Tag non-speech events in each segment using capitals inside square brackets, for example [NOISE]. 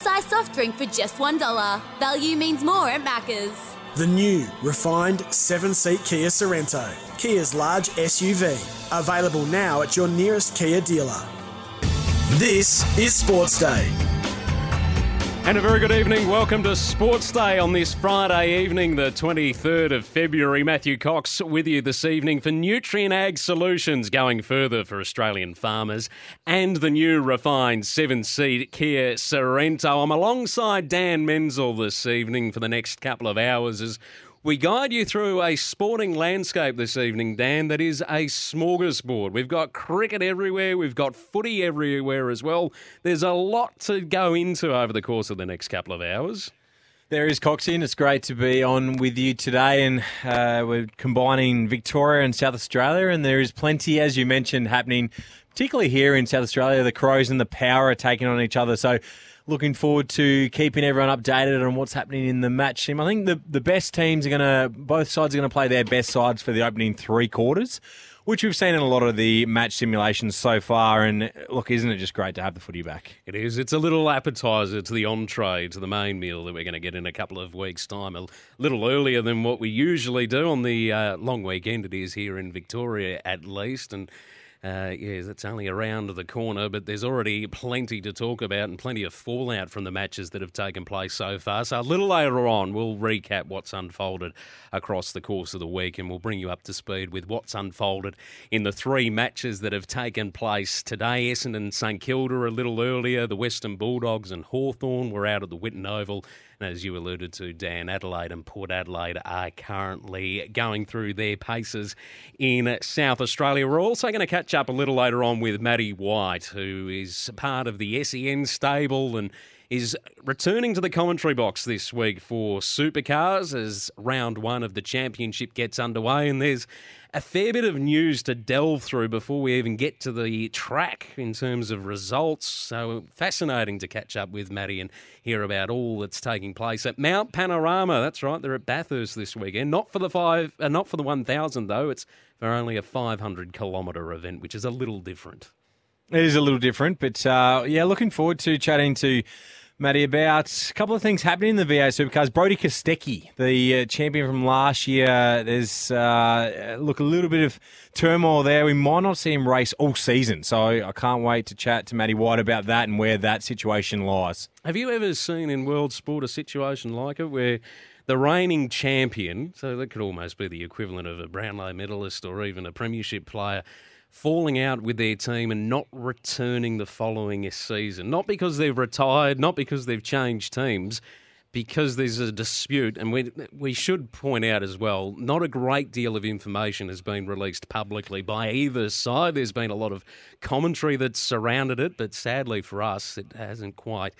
Size soft drink for just $1. Value means more at Macca's. The new, refined seven seat Kia Sorento, Kia's large SUV. Available now at your nearest Kia dealer. This is Sports Day. And a very good evening. Welcome to Sports Day on this Friday evening, the 23rd of February. Matthew Cocks with you this evening for Nutrien Ag Solutions, going further for Australian farmers, and the new refined seven seat Kia Sorento. I'm alongside Dan Menzel this evening for the next couple of hours as we guide you through a sporting landscape this evening, Dan, that is a smorgasbord. We've got cricket everywhere, we've got footy everywhere as well. There's a lot to go into over the course of the next couple of hours. There is Coxie, and it's great to be on with you today. And uh, we're combining Victoria and South Australia, and there is plenty, as you mentioned, happening, particularly here in South Australia. The Crows and the Power are taking on each other. So looking forward to keeping everyone updated on what's happening in the match. I think the, the best teams are going to, both sides are going to play their best sides for the opening three quarters, which we've seen in a lot of the match simulations so far. And look, isn't it just great to have the footy back? It is. It's a little appetizer to the entree, to the main meal that we're going to get in a couple of weeks' time, a little earlier than what we usually do on the uh, long weekend. It is here in Victoria, at least. And uh, yes, it's only around the corner, but there's already plenty to talk about and plenty of fallout from the matches that have taken place so far. So a little later on, we'll recap what's unfolded across the course of the week and we'll bring you up to speed with what's unfolded in the three matches that have taken place today. Essendon St Kilda a little earlier, the Western Bulldogs and Hawthorn were out at the Whitten Oval. And as you alluded to, Dan, Adelaide and Port Adelaide are currently going through their paces in South Australia. We're also going to catch up a little later on with Maddie White, who is part of the SEN stable and is returning to the commentary box this week for supercars as round one of the championship gets underway. And there's a fair bit of news to delve through before we even get to the track in terms of results. So fascinating to catch up with Matty and hear about all that's taking place at Mount Panorama. That's right, they're at Bathurst this weekend. Not for the five, uh, not for the one thousand though. It's for only a five hundred kilometre event, which is a little different. It is a little different, but uh, yeah, looking forward to chatting to Matty, about a couple of things happening in the V8 Supercars. Brodie Kostecki, the uh, champion from last year, there's uh, look a little bit of turmoil there. We might not see him race all season, so I can't wait to chat to Matty White about that and where that situation lies. Have you ever seen in world sport a situation like it where the reigning champion, so that could almost be the equivalent of a Brownlow medalist or even a premiership player, falling out with their team and not returning the following season. Not because they've retired, not because they've changed teams, because there's a dispute. And we, we should point out as well, not a great deal of information has been released publicly by either side. There's been a lot of commentary that's surrounded it, but sadly for us, it hasn't quite.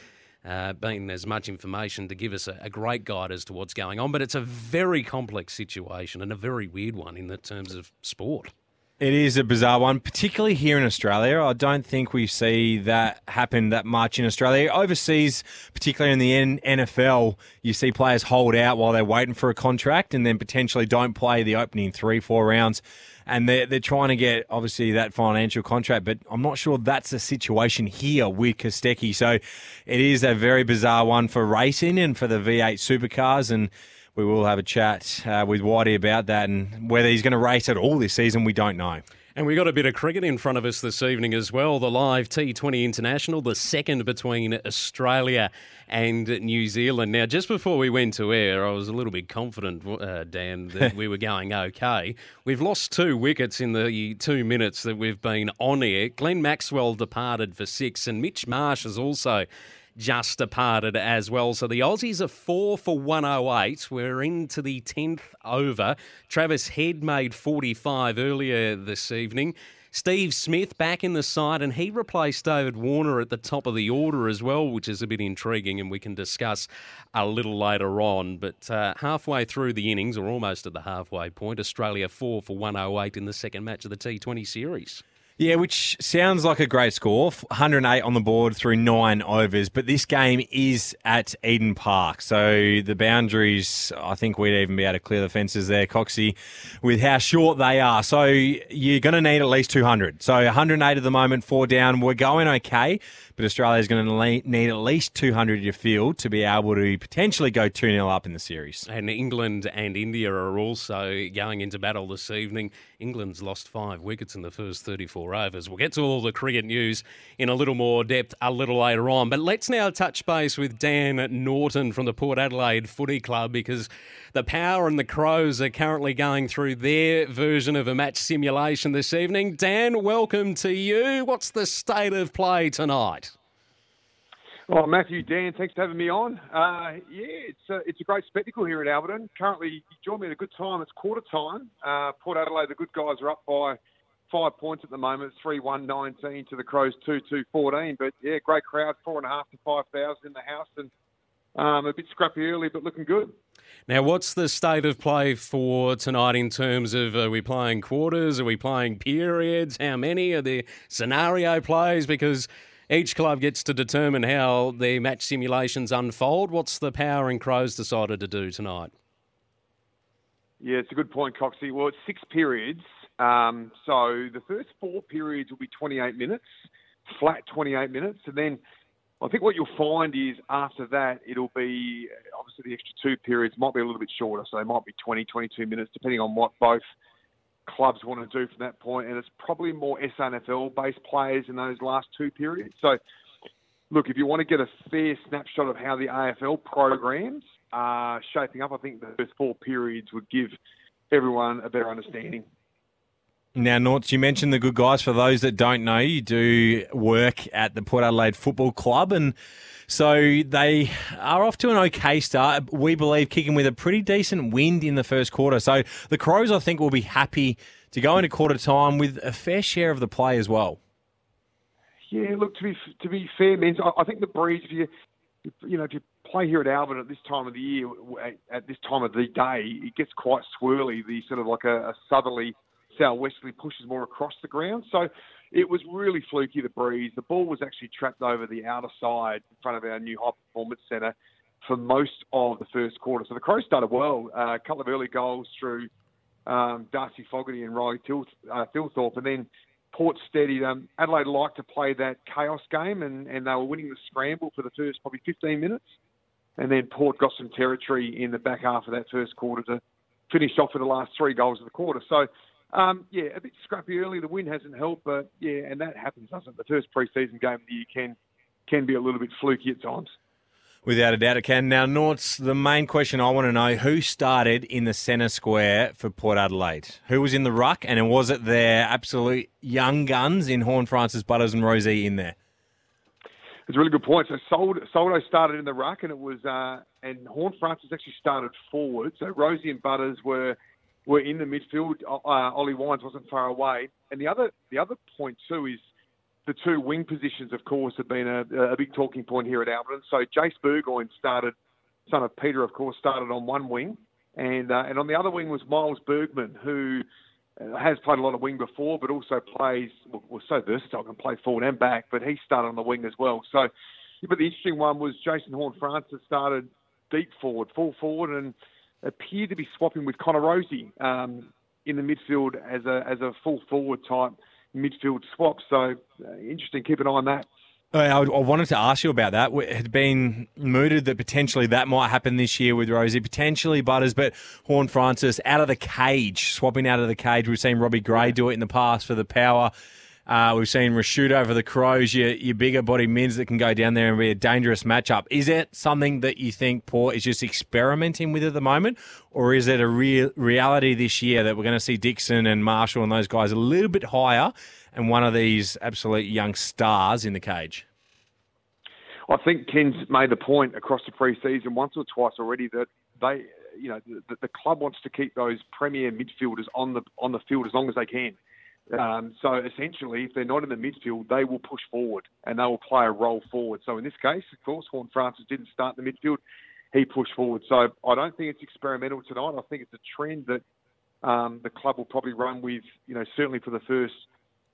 Uh, been as much information to give us a, a, great guide as to what's going on, but it's a very complex situation and a very weird one in the terms of sport. It is a bizarre one, particularly here in Australia. I don't think we see that happen that much in Australia. Overseas, particularly in the NFL, you see players hold out while they're waiting for a contract and then potentially don't play the opening three, four rounds. And they're, they're trying to get, obviously, that financial contract. But I'm not sure that's the situation here with Kostecki. So it is a very bizarre one for racing and for the V8 supercars. And we will have a chat uh, with Whitey about that and whether he's going to race at all this season, we don't know. And we've got a bit of cricket in front of us this evening as well. The live T20 International, the second between Australia and New Zealand. Now, just before we went to air, I was a little bit confident, uh, Dan, that [LAUGHS] we were going okay. We've lost two wickets in the two minutes that we've been on air. Glenn Maxwell departed for six, and Mitch Marsh has also just departed as well. So the Aussies are four for 108. We're into the 10th over. Travis Head made 45 earlier this evening. Steve Smith back in the side, and he replaced David Warner at the top of the order as well, which is a bit intriguing, and we can discuss a little later on. But uh, halfway through the innings, or almost at the halfway point, Australia 4 for 108 in the second match of the T20 series. Yeah, which sounds like a great score. 108 on the board through nine overs, but this game is at Eden Park. So the boundaries, I think we'd even be able to clear the fences there, Coxie, with how short they are. So you're going to need at least 200. So 108 at the moment, four down. We're going okay but Australia is going to need at least 200 to field to be able to potentially go 2 0 up in the series. And England and India are also going into battle this evening. England's lost five wickets in the first 34 overs. We'll get to all the cricket news in a little more depth a little later on. But let's now touch base with Dan Norton from the Port Adelaide Footy Club because the Power and the Crows are currently going through their version of a match simulation this evening. Dan, welcome to you. What's the state of play tonight? Oh, Matthew, Dan, thanks for having me on. Uh, yeah, it's a, it's a great spectacle here at Alberton. Currently, you join me at a good time. It's quarter time. Uh, Port Adelaide, the good guys are up by five points at the moment. 3 1 19 to the Crows 2 2 14. But yeah, great crowd, four and a half to 5,000 in the house. And um, a bit scrappy early, but looking good. Now, what's the state of play for tonight in terms of are we playing quarters? Are we playing periods? How many are there scenario plays? Because each club gets to determine how their match simulations unfold. What's the Power and Crows decided to do tonight? Yeah, it's a good point, Coxie. Well, it's six periods. Um, so the first four periods will be 28 minutes, flat 28 minutes. And then I think what you'll find is after that, it'll be obviously the extra two periods might be a little bit shorter. So they might be 20, 22 minutes, depending on what both clubs want to do from that point, and it's probably more SANFL based players in those last two periods. So, look, if you want to get a fair snapshot of how the AFL programs are shaping up, I think the first four periods would give everyone a better understanding. Now, Norts, you mentioned the good guys. For those that don't know, you do work at the Port Adelaide Football Club, and so they are off to an okay start. We believe kicking with a pretty decent wind in the first quarter. So the Crows, I think, will be happy to go into quarter time with a fair share of the play as well. Yeah, look to be to be fair, men, I think the breeze. If you you know if you play here at Albert at this time of the year, at this time of the day, it gets quite swirly. The sort of like a, a southerly southwesterly pushes more across the ground. So it was really fluky, the breeze. The ball was actually trapped over the outer side in front of our new high performance centre for most of the first quarter. So the Crows started well. Uh, a couple of early goals through um, Darcy Fogarty and Riley Til- uh, Thilthorpe. And then Port steadied. Um, Adelaide liked to play that chaos game, and, and they were winning the scramble for the first probably 15 minutes. And then Port got some territory in the back half of that first quarter to finish off with the last three goals of the quarter. So um, yeah, a bit scrappy early. The wind hasn't helped, but yeah, and that happens, doesn't it? The first preseason game of the year can can be a little bit fluky at times. Without a doubt, it can. Now, Norts, the main question I want to know: who started in the centre square for Port Adelaide? Who was in the ruck, and was it their absolute young guns in Horne, Francis Butters, and Rozee in there? It's a really good point. So Soldo started in the ruck, and it was uh, and Horne Francis actually started forward. So Rozee and Butters were were in the midfield. Uh, Ollie Wines wasn't far away. And the other the other point too is the two wing positions, of course, have been a, a big talking point here at Alberton. So Jase Burgoyne started, son of Peter, of course, started on one wing, and uh, and on the other wing was Miles Bergman, who uh, has played a lot of wing before, but also plays well, was so versatile, can play forward and back. But he started on the wing as well. So, but the interesting one was Jason Horne Francis started deep forward, full forward, and appear to be swapping with Connor Rozee um, in the midfield as a as a full forward type midfield swap. So uh, interesting. Keep an eye on that. I wanted to ask you about that. It had been mooted that potentially that might happen this year with Rozee, potentially Butters, but Horne Francis out of the cage, swapping out of the cage. We've seen Robbie Gray do it in the past for the Power. Uh, we've seen Rashid over the Crows, your, your bigger body mids that can go down there and be a dangerous matchup. Is it something that you think Port is just experimenting with at the moment, or is it a real reality this year that we're going to see Dixon and Marshall and those guys a little bit higher and one of these absolute young stars in the cage? I think Ken's made the point across the pre-season once or twice already that they, you know, the, the club wants to keep those premier midfielders on the on the field as long as they can Um, so essentially, if they're not in the midfield, they will push forward and they will play a role forward. So in this case, of course, Horne Francis didn't start in the midfield; he pushed forward. So I don't think it's experimental tonight. I think it's a trend that um, the club will probably run with, you know, certainly for the first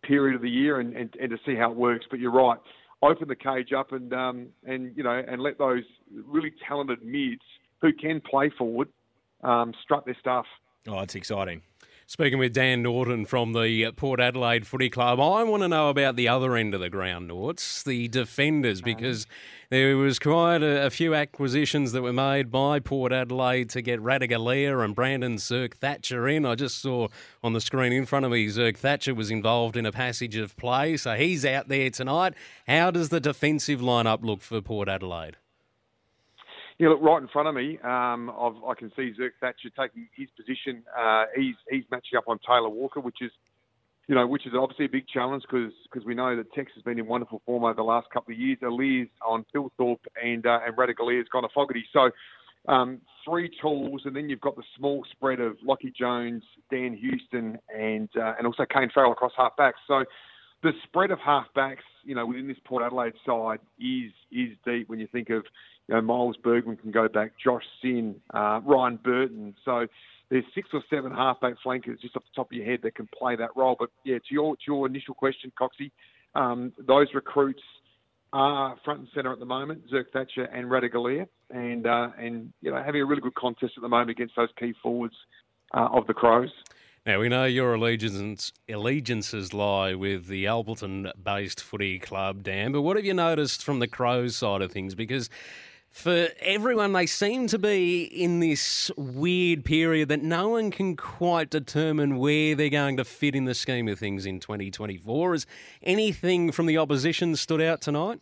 period of the year and, and, and to see how it works. But you're right, open the cage up and um, and you know and let those really talented mids who can play forward um, strut their stuff. Oh, it's exciting. Speaking with Dan Norton from the Port Adelaide Footy Club, I want to know about the other end of the ground, Norts, the defenders, because there was quite a, a, few acquisitions that were made by Port Adelaide to get Ratugolea and Brandon Zerk Thatcher in. I just saw on the screen in front of me Zerk Thatcher was involved in a passage of play, so he's out there tonight. How does the defensive lineup look for Port Adelaide? Yeah, look right in front of me. Um, i can see Zerk Thatcher taking his position. Uh, he's he's matching up on Taylor Walker, which is, you know, which is obviously a big challenge because we know that Tex has been in wonderful form over the last couple of years. Aliir's on Thilthorpe and uh, and Ratugolea's gone to Fogarty. So um, three tools, and then you've got the small spread of Lachie Jones, Dan Houston, and uh, and also Kane Farrell across half backs. So the spread of halfbacks, you know, within this Port Adelaide side is is deep when you think of you know, Miles Bergman can go back, Josh Sinn, uh, Ryan Burton. So there's six or seven halfback flankers just off the top of your head that can play that role. But yeah, to your to your initial question, Coxie, um, those recruits are front and centre at the moment, Zerk Thatcher and Ratugolea, and uh, and you know having a really good contest at the moment against those key forwards uh, of the Crows. Now, we know your allegiance, allegiances lie with the Alberton based footy club, Dan, but what have you noticed from the Crows side of things? Because for everyone, they seem to be in this weird period that no one can quite determine where they're going to fit in the scheme of things in 2024. Has anything from the opposition stood out tonight?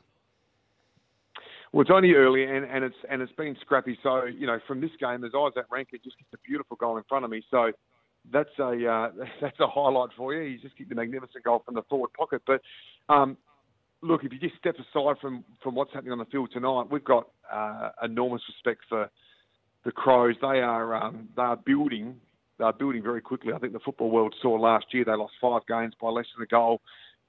Well, it's only early and, and it's and it's been scrappy. So you know, from this game, as Izak Rankine just gets a beautiful goal in front of me. So that's a uh, [LAUGHS] that's a highlight for you. He's just kicked a magnificent goal from the forward pocket. But um, look, if you just step aside from, from what's happening on the field tonight, we've got uh, enormous respect for the Crows. They are um, they are building. They are building very quickly. I think the football world saw last year they lost five games by less than a goal.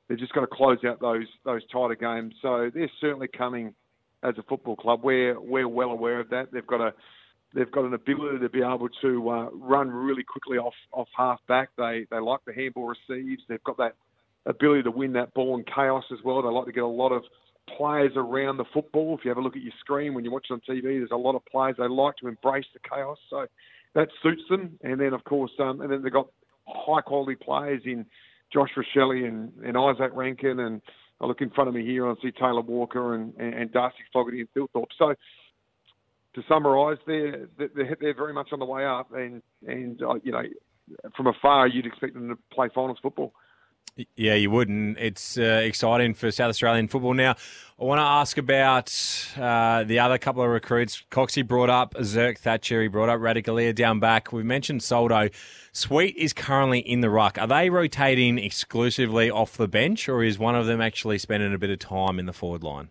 They've just got to close out those those tighter games. So they're certainly coming as a football club. We're we're well aware of that. They've got a they've got an ability to be able to uh, run really quickly off off half back. They they like the handball receives. They've got that ability to win that ball in chaos as well. They like to get a lot of players around the football. If you have a look at your screen when you watch it on TV, there's a lot of players they like to embrace the chaos. So that suits them. And then of course, um, and then they've got high quality players in Josh Rachele and, and Izak Rankine and I look in front of me here and I see Taylor Walker and, and, and Darcy Fogarty and Thilthorpe. So to summarise, they're, they're they're very much on the way up, and and uh, you know, from afar, you'd expect them to play finals football. Yeah, you would, and it's uh, exciting for South Australian football. Now, I want to ask about uh, the other couple of recruits. Coxie brought up Zerk Thatcher, he brought up Ratugolea down back. We've mentioned Soldo. Sweet is currently in the ruck. Are they rotating exclusively off the bench, or is one of them actually spending a bit of time in the forward line?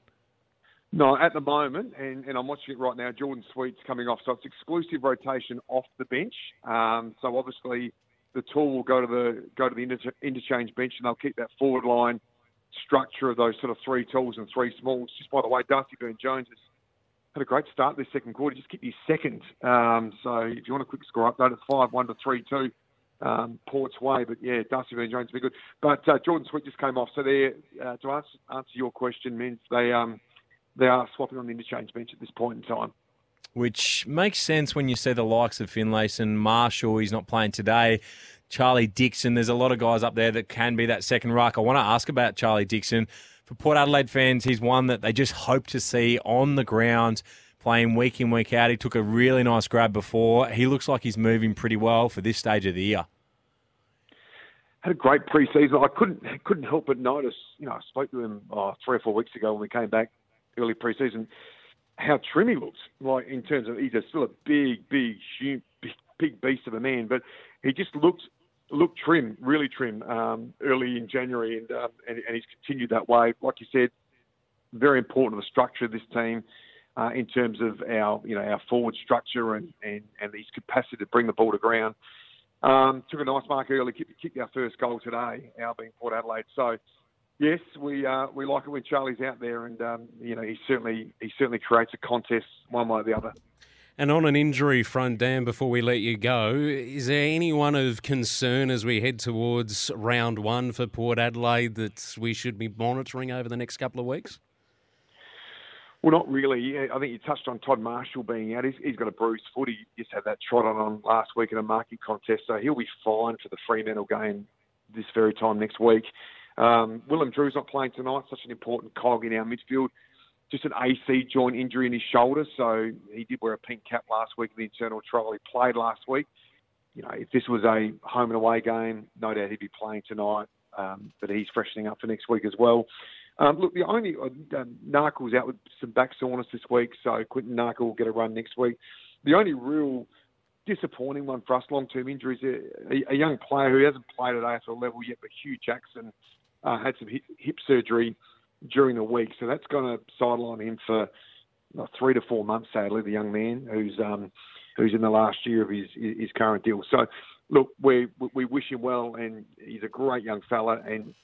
No, at the moment, and, and I'm watching it right now, Jordan Sweet's coming off, so it's exclusive rotation off the bench. Um, so obviously, the tool will go to the go to the inter- interchange bench, and they'll keep that forward line structure of those sort of three tools and three smalls. Just by the way, Darcy Byrne-Jones has had a great start this second quarter. Just keep his second. Um, so if you want a quick score update, it's five one to three two. Um, Port's way, but yeah, Darcy Byrne-Jones will be good. But uh, Jordan Sweet just came off, so there uh, to answer, answer your question, means they um, they are swapping on the interchange bench at this point in time. Which makes sense when you see the likes of Finlayson, Marshall, he's not playing today. Charlie Dixon, there's a lot of guys up there that can be that second ruck. I want to ask about Charlie Dixon. For Port Adelaide fans, he's one that they just hope to see on the ground playing week in, week out. He took a really nice grab before. He looks like he's moving pretty well for this stage of the year had a great pre-season. I couldn't couldn't help but notice. You know, I spoke to him oh, three or four weeks ago when we came back early preseason, how trim he looks. Like in terms of he's still a big, big, big, big beast of a man, but he just looked looked trim, really trim, um, early in January, and, um, and and he's continued that way. Like you said, very important to the structure of this team. Uh, in terms of our, you know, our forward structure and, and, and his capacity to bring the ball to ground. Um, took a nice mark early, kicked, kicked our first goal today, our being Port Adelaide. So, yes, we uh, we like it when Charlie's out there, and um, you know he certainly he certainly creates a contest one way or the other. And on an injury front, Dan, before we let you go, is there anyone of concern as we head towards round one for Port Adelaide that we should be monitoring over the next couple of weeks? Well, not really. I think you touched on Todd Marshall being out. He's, he's got a bruised foot. He just had that trot on, on last week in a marking contest, so he'll be fine for the Fremantle game this very time next week. Um, Willem Drew's not playing tonight, such an important cog in our midfield. Just an AC joint injury in his shoulder, so he did wear a pink cap last week in the internal trial. He played last week. You know, if this was a home and away game, no doubt he'd be playing tonight. Um, but he's freshening up for next week as well. Um, look, the only uh, um, Narkle's out with some back soreness this week, so Quinton Narkle will get a run next week. The only real disappointing one for us, long-term injuries, a, a young player who hasn't played at AFL level yet, but Hugh Jackson uh, had some hip, hip surgery during the week, so that's going to sideline him for uh, three to four months. Sadly, the young man who's um, who's in the last year of his his current deal. So, look, we we wish him well, and he's a great young fella and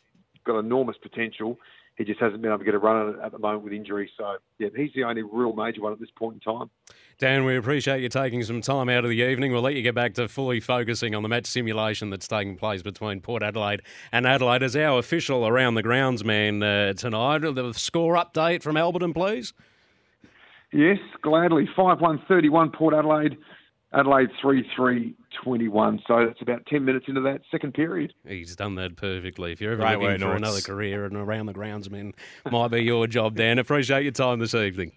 got enormous potential he just hasn't been able to get a run at the moment with injury. So, yeah, he's the only real major one at this point in time. Dan, we appreciate you taking some time out of the evening. We'll let you get back to fully focusing on the match simulation that's taking place between Port Adelaide and Adelaide. As our official around the grounds man uh, tonight, the score update from Alberton, please. Yes, gladly. 5 1 31 Port Adelaide. Adelaide 3 3 21. So that's about 10 minutes into that second period. He's done that perfectly. If you're ever right looking for another career and around the groundsman, might be your job, Dan. Appreciate your time this evening.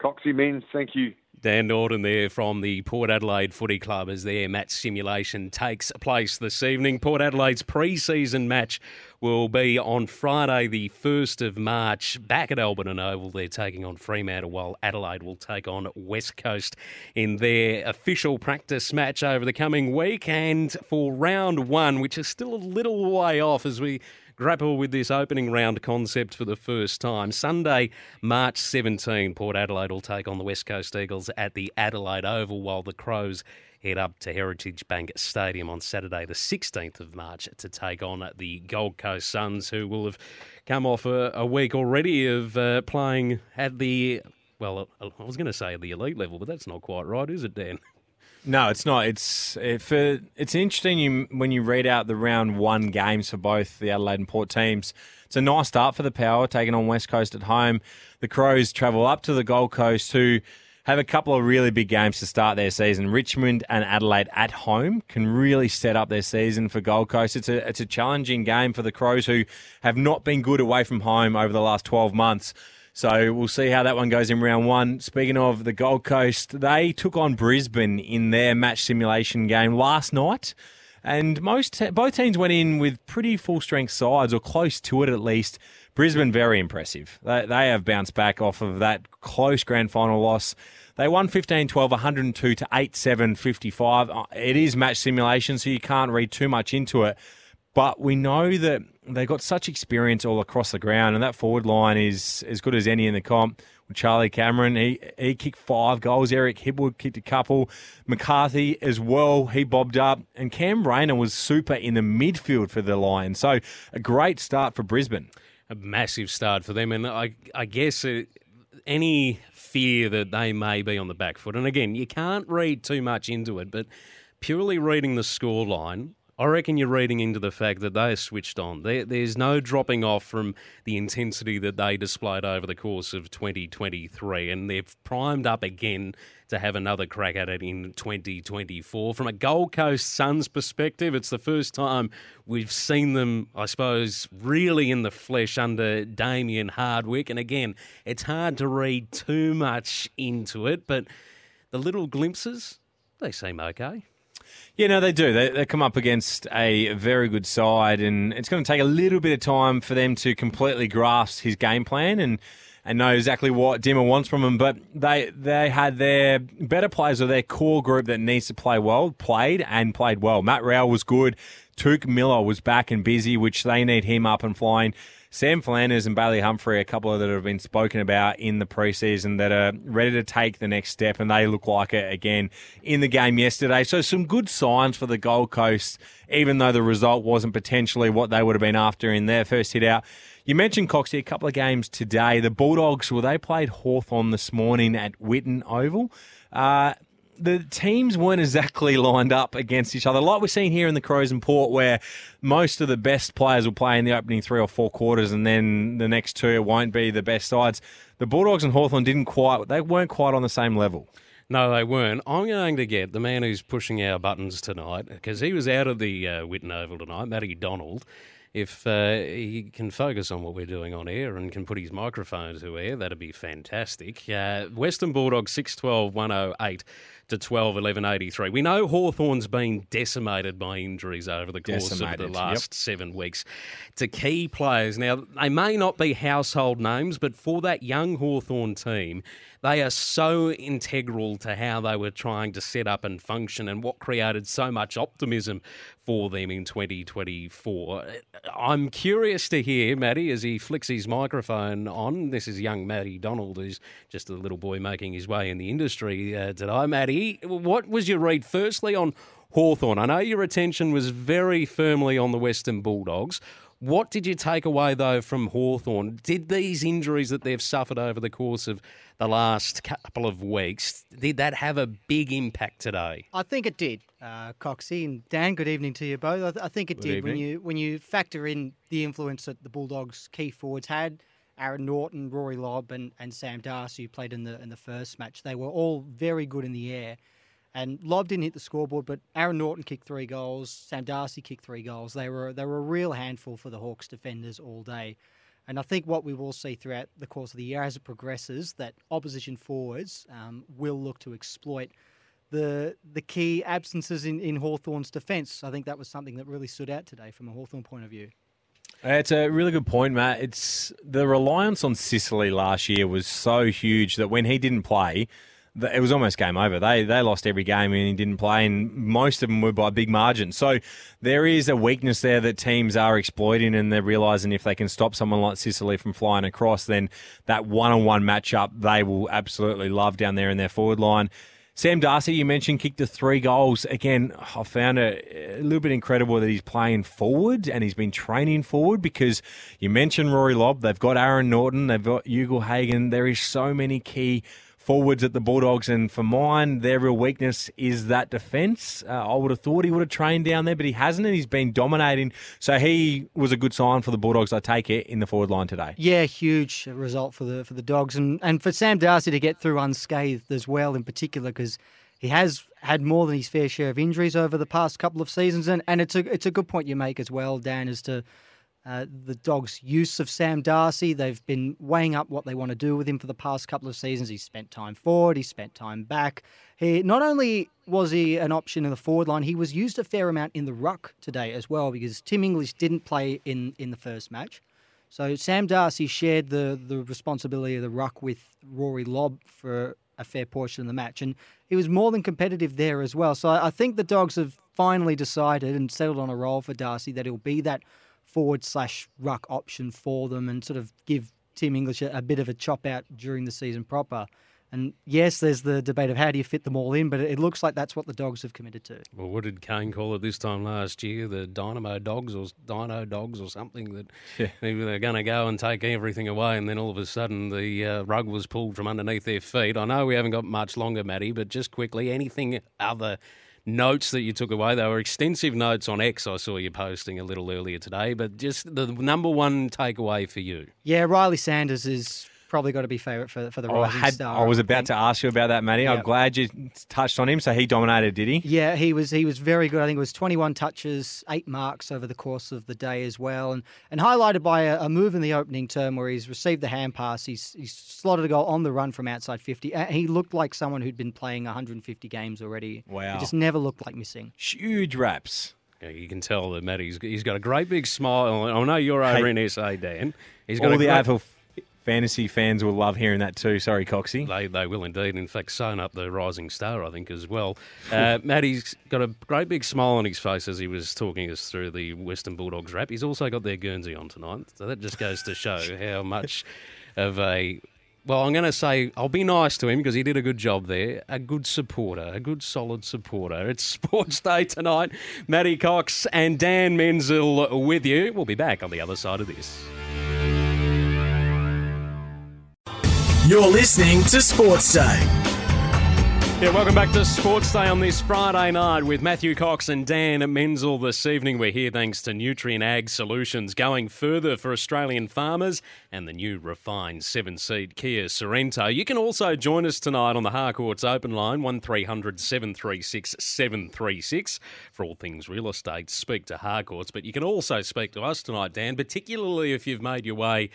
Coxie men, thank you. Dan Norton there from the Port Adelaide Footy Club as their match simulation takes place this evening. Port Adelaide's pre-season match will be on Friday the 1st of March back at Alberton Oval. They're taking on Fremantle while Adelaide will take on West Coast in their official practice match over the coming week. And for round one, which is still a little way off as we grapple with this opening round concept for the first time. Sunday, March 17, Port Adelaide will take on the West Coast Eagles at the Adelaide Oval, while the Crows head up to Heritage Bank Stadium on Saturday, the 16th of March, to take on the Gold Coast Suns, who will have come off a, a week already of uh, playing at the, well, I was going to say the elite level, but that's not quite right, is it, Dan? [LAUGHS] No, it's not. It's if it, it's interesting you, when you read out the round one games for both the Adelaide and Port teams. It's a nice start for the Power, taking on West Coast at home. The Crows travel up to the Gold Coast who have a couple of really big games to start their season. Richmond and Adelaide at home can really set up their season for Gold Coast. It's a it's a challenging game for the Crows who have not been good away from home over the last 12 months. So we'll see how that one goes in round one. Speaking of the Gold Coast, they took on Brisbane in their match simulation game last night. And most both teams went in with pretty full strength sides or close to it at least. Brisbane very impressive. They, they have bounced back off of that close grand final loss. They won 15-12, 102 to 8-7, 55. Uh, it is match simulation, so you can't read too much into it. But we know that they've got such experience all across the ground, and that forward line is as good as any in the comp. With Charlie Cameron, he, he kicked five goals. Eric Hipwood kicked a couple. McCarthy as well, he bobbed up. And Cam Rayner was super in the midfield for the Lions. So a great start for Brisbane. A massive start for them. And I, I guess it, any fear that they may be on the back foot, and again, you can't read too much into it, but purely reading the scoreline, I reckon you're reading into the fact that they are switched on. There, there's no dropping off from the intensity that they displayed over the course of 2023, and they've primed up again to have another crack at it in 2024. From a Gold Coast Suns perspective, it's the first time we've seen them, I suppose, really in the flesh under Damien Hardwick. And again, it's hard to read too much into it, but the little glimpses, they seem okay. Yeah, no, they do. They, they come up against a very good side, and it's going to take a little bit of time for them to completely grasp his game plan and and know exactly what Dimmer wants from them. But they they had their better players or their core group that needs to play well, played and played well. Matt Rowell was good. Touk Miller was back and busy, which they need him up and flying. Sam Flanders and Bailey Humphrey, a couple that have been spoken about in the preseason that are ready to take the next step, and they look like it again in the game yesterday. So some good signs for the Gold Coast, even though the result wasn't potentially what they would have been after in their first hit out. You mentioned Coxie a couple of games today. The Bulldogs, well, they played Hawthorn this morning at Whitten Oval. Uh, the teams weren't exactly lined up against each other, like we're seeing here in the Crows and Port, where most of the best players will play in the opening three or four quarters, and then the next two won't be the best sides. The Bulldogs and Hawthorn didn't quite; they weren't quite on the same level. No, they weren't. I'm going to get the man who's pushing our buttons tonight because he was out of the uh, Whitten Oval tonight, Matty Donald if uh, he can focus on what we're doing on air and can put his microphone to air, that'd be fantastic. Uh, Western Bulldogs 612 108 to 12 11 83. We know Hawthorn's been decimated by injuries over the course decimated, of the last yep. seven weeks to key players. Now, they may not be household names, but for that young Hawthorn team, they are so integral to how they were trying to set up and function and what created so much optimism for them in 2024. I'm curious to hear, Matty, as he flicks his microphone on. This is young Matty Donald, who's just a little boy making his way in the industry uh, today. Matty, what was your read firstly on Hawthorn? I know your attention was very firmly on the Western Bulldogs. What did you take away, though, from Hawthorn? Did these injuries that they've suffered over the course of the last couple of weeks, did that have a big impact today? I think it did. Uh, Coxie and Dan, good evening to you both. I, th- I think it good did evening. when you when you factor in the influence that the Bulldogs' key forwards had. Aaron Naughton, Rory Lobb, and, and Sam Darcy, who played in the in the first match, they were all very good in the air. And Lobb didn't hit the scoreboard, but Aaron Naughton kicked three goals. Sam Darcy kicked three goals. They were they were a real handful for the Hawks defenders all day. And I think what we will see throughout the course of the year as it progresses, that opposition forwards um, will look to exploit the the key absences in, in Hawthorn's defence. I think that was something that really stood out today from a Hawthorn point of view. It's a really good point, Matt. It's the reliance on Sicily last year was so huge that when he didn't play, it was almost game over. They they lost every game and he didn't play, and most of them were by big margins. So there is a weakness there that teams are exploiting, and they're realizing if they can stop someone like Sicily from flying across, then that one on one matchup they will absolutely love down there in their forward line. Sam Darcy, you mentioned, kicked the three goals. Again, I found it a little bit incredible that he's playing forward and he's been training forward because you mentioned Rory Lobb. They've got Aaron Naughton. they've got Ugle-Hagan. There is so many key forwards at the Bulldogs, and for mine, their real weakness is that defence. Uh, I would have thought he would have trained down there, but he hasn't, and he's been dominating. So he was a good sign for the Bulldogs. I take it in the forward line today. Yeah, huge result for the for the Dogs, and and for Sam Darcy to get through unscathed as well, in particular because he has had more than his fair share of injuries over the past couple of seasons, and, and it's a it's a good point you make as well, Dan, as to uh, the Dogs' use of Sam Darcy. They've been weighing up what they want to do with him for the past couple of seasons. He's spent time forward, he's spent time back. He not only was he an option in the forward line, he was used a fair amount in the ruck today as well because Tim English didn't play in, in the first match. So Sam Darcy shared the the responsibility of the ruck with Rory Lobb for a fair portion of the match, and he was more than competitive there as well. So I think the Dogs have finally decided and settled on a role for Darcy that he'll be that forward slash ruck option for them and sort of give Tim English a, a, bit of a chop out during the season proper. And yes, there's the debate of how do you fit them all in, but it looks like that's what the Dogs have committed to. Well, what did Kane call it this time last year? The Dynamo Dogs or Dino Dogs or something that [LAUGHS] yeah. they were going to go and take everything away, and then all of a sudden the uh, rug was pulled from underneath their feet. I know we haven't got much longer, Matty, but just quickly, anything other notes that you took away. They were extensive notes on X. I saw you posting a little earlier today, but just the number one takeaway for you. Yeah, Ryley Sanders is probably got to be favourite for, for the oh, rising had, star. I was about to ask you about that, Matty. Yep. I'm glad you touched on him. So he dominated, did he? Yeah, he was he was very good. I think it was 21 touches, eight marks over the course of the day as well, and and highlighted by a, a move in the opening term where he's received the hand pass. He's he's slotted a goal on the run from outside 50. He looked like someone who'd been playing 150 games already. Wow, he just never looked like missing. Huge raps. Yeah, you can tell that Matty's he's got a great big smile. I know you're over hey, in SA, Dan. He's got all the great fantasy fans will love hearing that too. Sorry, Coxie. They, they will indeed. In fact, sewn up the rising star, I think, as well. Uh, [LAUGHS] Matty's got a great big smile on his face as he was talking us through the Western Bulldogs rap. He's also got their Guernsey on tonight. So that just goes to show [LAUGHS] how much of a well, I'm going to say I'll be nice to him because he did a good job there. A good supporter, a good solid supporter. It's [LAUGHS] Sports Day tonight. Matty Cocks and Dan Menzel with you. We'll be back on the other side of this. You're listening to Sports Day. Yeah, welcome back to Sports Day on this Friday night with Matthew Cocks and Dan Menzel. This evening, we're here thanks to Nutrien Ag Solutions, going further for Australian farmers and the new refined seven seed Kia Sorento. You can also join us tonight on the Harcourts Open Line, 1300 736 736, for all things real estate. Speak to Harcourts, but you can also speak to us tonight, Dan, particularly if you've made your way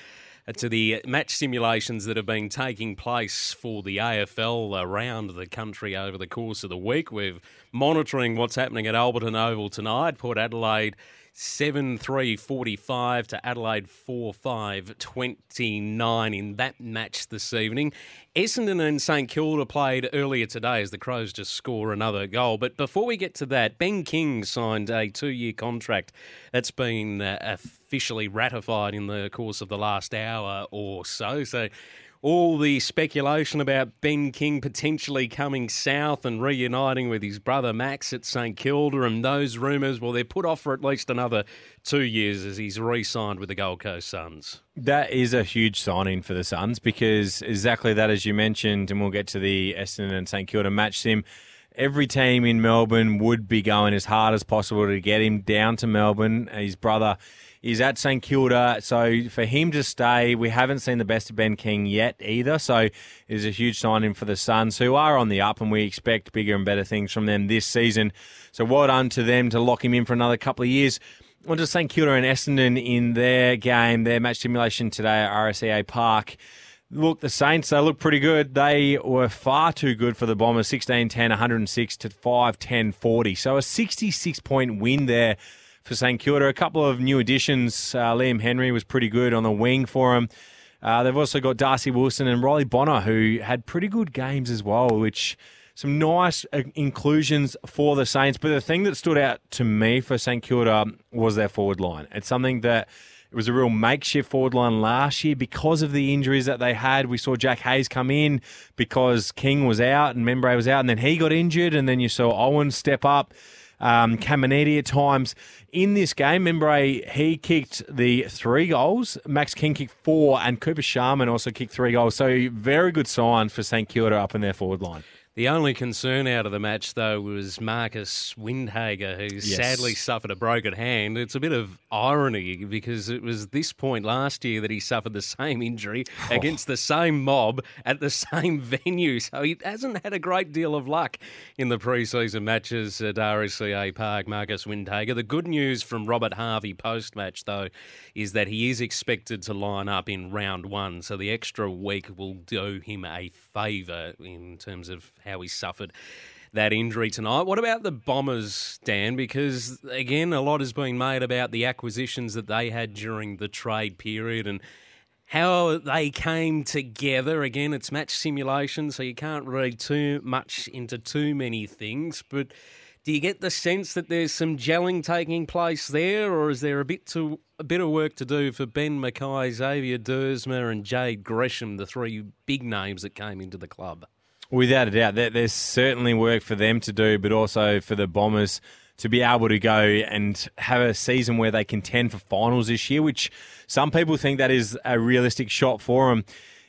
to the match simulations that have been taking place for the AFL around the country over the course of the week. We're monitoring what's happening at Alberton Oval tonight. Port Adelaide 7 3 45 to Adelaide 4 5 29 in that match this evening. Essendon and St Kilda played earlier today as the Crows just score another goal. But before we get to that, Ben King signed a two year contract that's been uh, officially ratified in the course of the last hour or so. So all the speculation about Ben King potentially coming south and reuniting with his brother Max at St Kilda and those rumours, well, they're put off for at least another two years as he's re signed with the Gold Coast Suns. That is a huge signing for the Suns because exactly that, as you mentioned, and we'll get to the Essendon and St Kilda match sim. Every team in Melbourne would be going as hard as possible to get him down to Melbourne. His brother is at St Kilda. So for him to stay, we haven't seen the best of Ben King yet either. So it is a huge signing for the Suns, who are on the up, and we expect bigger and better things from them this season. So well done to them to lock him in for another couple of years. On to St Kilda and Essendon in their game, their match simulation today at RSEA Park. Look, the Saints, they look pretty good. They were far too good for the Bombers 16 10, 106 to 5 10 40. So a 66 point win there for St Kilda. A couple of new additions. Uh, Liam Henry was pretty good on the wing for him. Uh, they've also got Darcy Wilson and Riley Bonner, who had pretty good games as well, which some nice uh, inclusions for the Saints. But the thing that stood out to me for St Kilda was their forward line. It's something that it was a real makeshift forward line last year because of the injuries that they had. We saw Jack Hayes come in because King was out and Membrey was out, and then he got injured, and then you saw Owen step up um, Caminiti at times. In this game, Membrey, he kicked the three goals. Max King kicked four, and Cooper Sharman also kicked three goals. So very good sign for St Kilda up in their forward line. The only concern out of the match, though, was Marcus Windhager, who yes. sadly suffered a broken hand. It's a bit of irony because it was this point last year that he suffered the same injury oh. against the same mob at the [LAUGHS] same venue. So he hasn't had a great deal of luck in the preseason matches at RSEA Park, Marcus Windhager. The good news from Robert Harvey post match, though, is that he is expected to line up in round one. So the extra week will do him a favour in terms of how he suffered that injury tonight. What about the Bombers, Dan? Because again, a lot has been made about the acquisitions that they had during the trade period and how they came together. Again, it's match simulation, so you can't read too much into too many things. But do you get the sense that there's some gelling taking place there, or is there a bit to a bit of work to do for Ben McKay, Xavier Duursma, and Jade Gresham, the three big names that came into the club? Without a doubt, there's certainly work for them to do, but also for the Bombers to be able to go and have a season where they contend for finals this year, which some people think that is a realistic shot for them.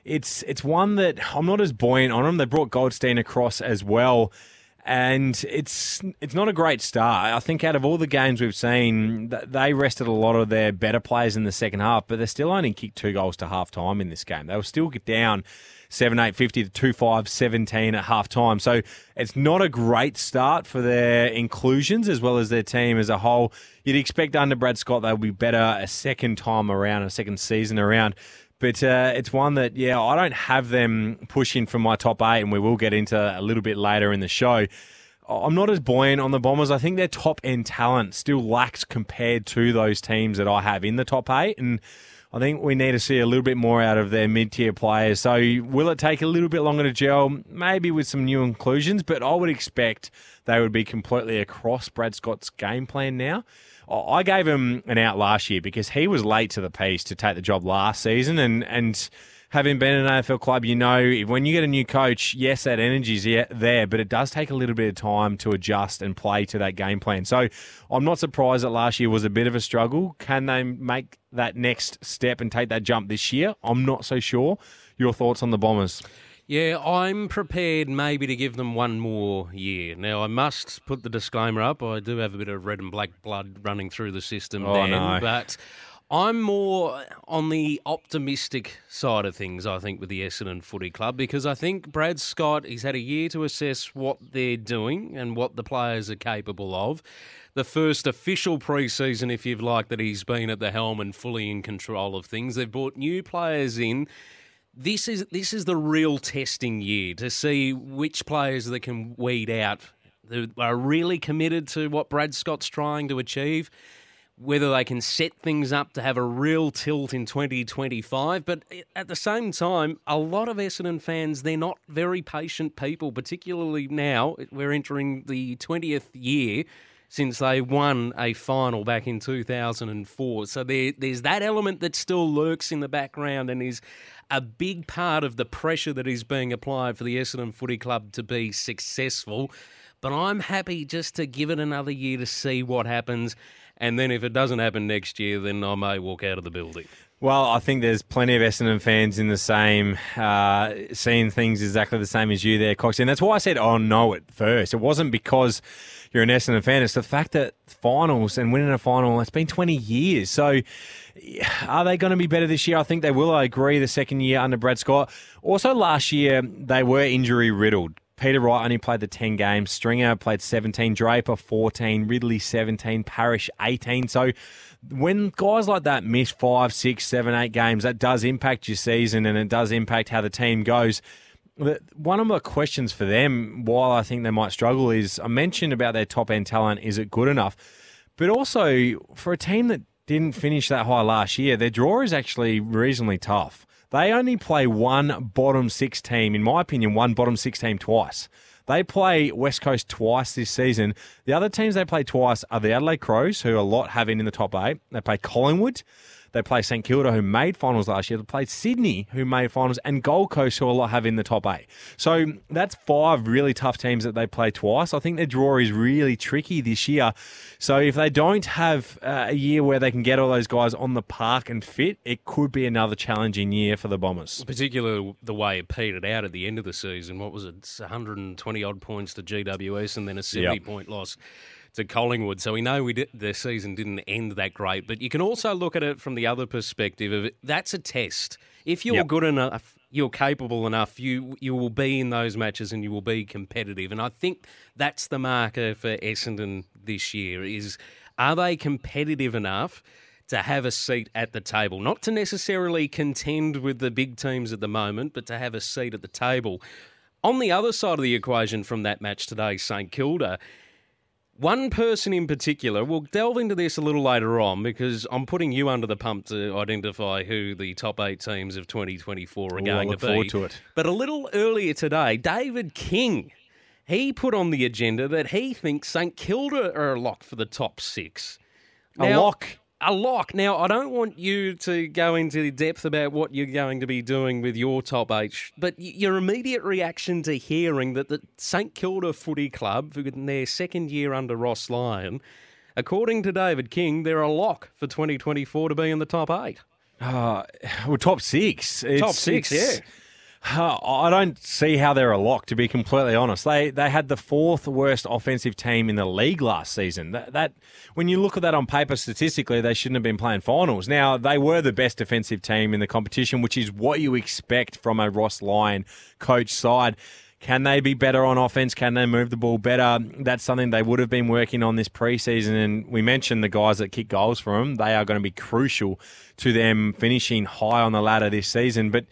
It's it's one that I'm not as buoyant on them. They brought Goldstein across as well, and it's it's not a great start. I think out of all the games we've seen, they rested a lot of their better players in the second half, but they still only kicked two goals to half time in this game. They were still get down 7 8 50 to 2 5 17 at half time. So it's not a great start for their inclusions as well as their team as a whole. You'd expect under Brad Scott they'll be better a second time around, a second season around. But uh, it's one that, yeah, I don't have them pushing for my top eight, and we will get into a little bit later in the show. I'm not as buoyant on the Bombers. I think their top end talent still lacks compared to those teams that I have in the top eight. And I think we need to see a little bit more out of their mid tier players. So, will it take a little bit longer to gel? Maybe with some new inclusions, but I would expect they would be completely across Brad Scott's game plan now. I gave him an out last year because he was late to the piece to take the job last season, and and having been in an AFL club, you know when you get a new coach, yes, that energy's there, but it does take a little bit of time to adjust and play to that game plan. So I'm not surprised that last year was a bit of a struggle. Can they make that next step and take that jump this year? I'm not so sure. Your thoughts on the Bombers? Yeah, I'm prepared maybe to give them one more year. Now, I must put the disclaimer up. I do have a bit of red and black blood running through the system, oh, Dan, no. but I'm more on the optimistic side of things, I think, with the Essendon Footy Club because I think Brad Scott, he's had a year to assess what they're doing and what the players are capable of. The first official pre-season, if you've like, that he's been at the helm and fully in control of things. They've brought new players in this is this is the real testing year to see which players they can weed out that are really committed to what Brad Scott's trying to achieve. Whether they can set things up to have a real tilt in 2025. But at the same time, a lot of Essendon fans, they're not very patient people, particularly now. We're entering the 20th year since they won a final back in 2004. So there, there's that element that still lurks in the background and is a big part of the pressure that is being applied for the Essendon Footy Club to be successful. But I'm happy just to give it another year to see what happens. And then if it doesn't happen next year, then I may walk out of the building. Well, I think there's plenty of Essendon fans in the same, uh, seeing things exactly the same as you there, Cocks. And that's why I said, oh, no, at first. It wasn't because you're an Essendon fan. It's the fact that finals and winning a final, it's been 20 years. So are they going to be better this year? I think they will. I agree. The second year under Brad Scott. Also, last year, they were injury riddled. Peter Wright only played the 10 games. Stringer played 17. Draper 14. Ridley 17. Parish 18. So when guys like that miss five, six, seven, eight games, that does impact your season and it does impact how the team goes. One of my questions for them, while I think they might struggle, is I mentioned about their top end talent. Is it good enough? But also for a team that didn't finish that high last year, their draw is actually reasonably tough. They only play one bottom six team, in my opinion, one bottom six team twice. They play West Coast twice this season. The other teams they play twice are the Adelaide Crows, who are a lot have in, in the top eight. They play Collingwood. They play St Kilda, who made finals last year. They played Sydney, who made finals, and Gold Coast, who a lot have in the top eight. So that's five really tough teams that they play twice. I think their draw is really tricky this year. So if they don't have uh, a year where they can get all those guys on the park and fit, it could be another challenging year for the Bombers. Particularly the way it petered out at the end of the season. What was it? 120 odd points to GWS and then a 70 yep. point loss to Collingwood. So we know we did, the season didn't end that great, but you can also look at it from the other perspective of it, that's a test. If you're yep. good enough, you're capable enough, you you will be in those matches and you will be competitive. And I think that's the marker for Essendon this year is are they competitive enough? to have a seat at the table. Not to necessarily contend with the big teams at the moment, but to have a seat at the table. On the other side of the equation from that match today, St Kilda, one person in particular, we'll delve into this a little later on because I'm putting you under the pump to identify who the top eight teams of 2024 are Ooh, going I look to be. Forward to it. But a little earlier today, David King, he put on the agenda that he thinks St Kilda are a lock for the top six. Now, a lock a lock. Now, I don't want you to go into depth about what you're going to be doing with your top eight, but your immediate reaction to hearing that the St Kilda Footy Club, who in their second year under Ross Lyon, according to David King, they're a lock for 2024 to be in the top eight. Uh, well, top six. It's, top six, yeah. I don't see how they're a lock, to be completely honest. They they had the fourth worst offensive team in the league last season. That, that when you look at that on paper statistically, they shouldn't have been playing finals. Now they were the best defensive team in the competition, which is what you expect from a Ross Lyon coach side. Can they be better on offense? Can they move the ball better? That's something they would have been working on this preseason. And we mentioned the guys that kick goals for them. They are going to be crucial to them finishing high on the ladder this season. But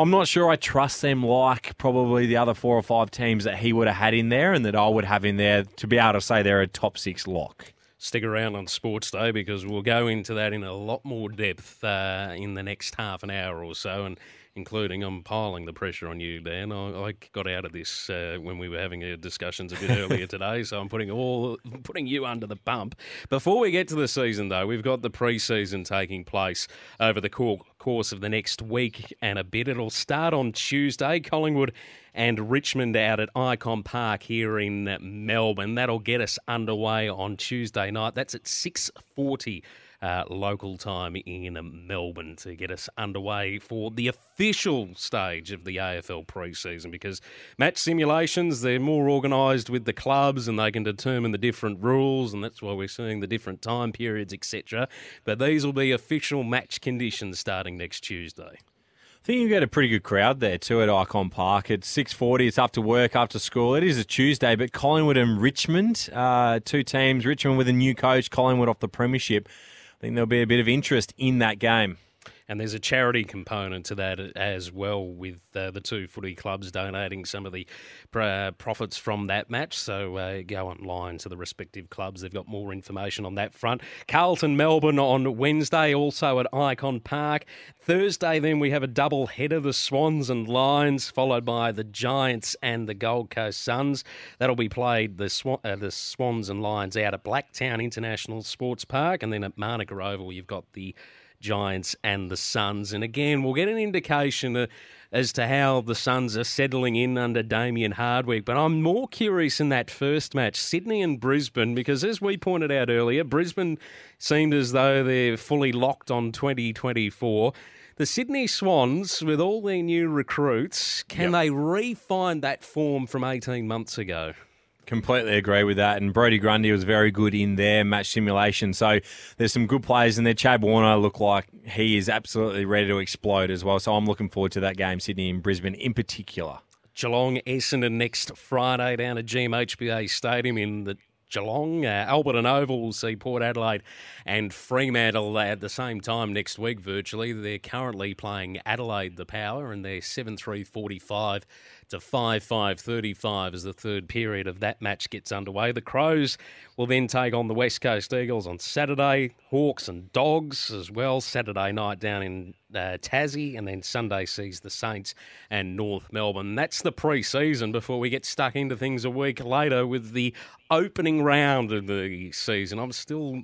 I'm not sure I trust them like probably the other four or five teams that he would have had in there and that I would have in there to be able to say they're a top six lock. Stick around on Sports Day because we'll go into that in a lot more depth uh, in the next half an hour or so. And including I'm piling the pressure on you, Dan. I, I got out of this uh, when we were having uh, discussions a bit earlier [LAUGHS] today, so I'm putting all putting you under the pump. Before we get to the season, though, we've got the pre-season taking place over the course of the next week and a bit. It'll start on Tuesday. Collingwood and Richmond out at Icon Park here in Melbourne. That'll get us underway on Tuesday night. That's at 6:40 uh, local time in Melbourne to get us underway for the official stage of the AFL pre-season because match simulations, they're more organised with the clubs and they can determine the different rules and that's why we're seeing the different time periods, etc. But these will be official match conditions starting next Tuesday. I think you get a pretty good crowd there too at Icon Park. It's six forty. It's after work, after school. It is a Tuesday, but Collingwood and Richmond, uh, two teams. Richmond with a new coach, Collingwood off the premiership. I think there'll be a bit of interest in that game. And there's a charity component to that as well, with uh, the two footy clubs donating some of the uh, profits from that match. So uh, go online to the respective clubs. They've got more information on that front. Carlton Melbourne on Wednesday, also at Icon Park. Thursday, then we have a double header the Swans and Lions, followed by the Giants and the Gold Coast Suns. That'll be played the, uh, the Swans and Lions out at Blacktown International Sports Park. And then at Manuka Oval, you've got the Giants and the Suns. And again, we'll get an indication uh, as to how the Suns are settling in under Damien Hardwick. But I'm more curious in that first match, Sydney and Brisbane, because as we pointed out earlier, Brisbane seemed as though they're fully locked on 2024. The Sydney Swans, with all their new recruits, can yep. they re-find that form from 18 months ago? Completely agree with that. And Brodie Grundy was very good in their match simulation. So there's some good players in there. Chad Warner looked like he is absolutely ready to explode as well. So I'm looking forward to that game, Sydney and Brisbane in particular. Geelong Essendon next Friday down at GMHBA Stadium in the Geelong. Uh, and Oval will see Port Adelaide and Fremantle at the same time next week virtually. They're currently playing Adelaide the Power and they're 7 3 45 to 5 5 35 as the third period of that match gets underway. The Crows will then take on the West Coast Eagles on Saturday, Hawks and Dogs as well, Saturday night down in uh, Tassie, and then Sunday sees the Saints and North Melbourne. That's the pre season before we get stuck into things a week later with the opening round of the season. I'm still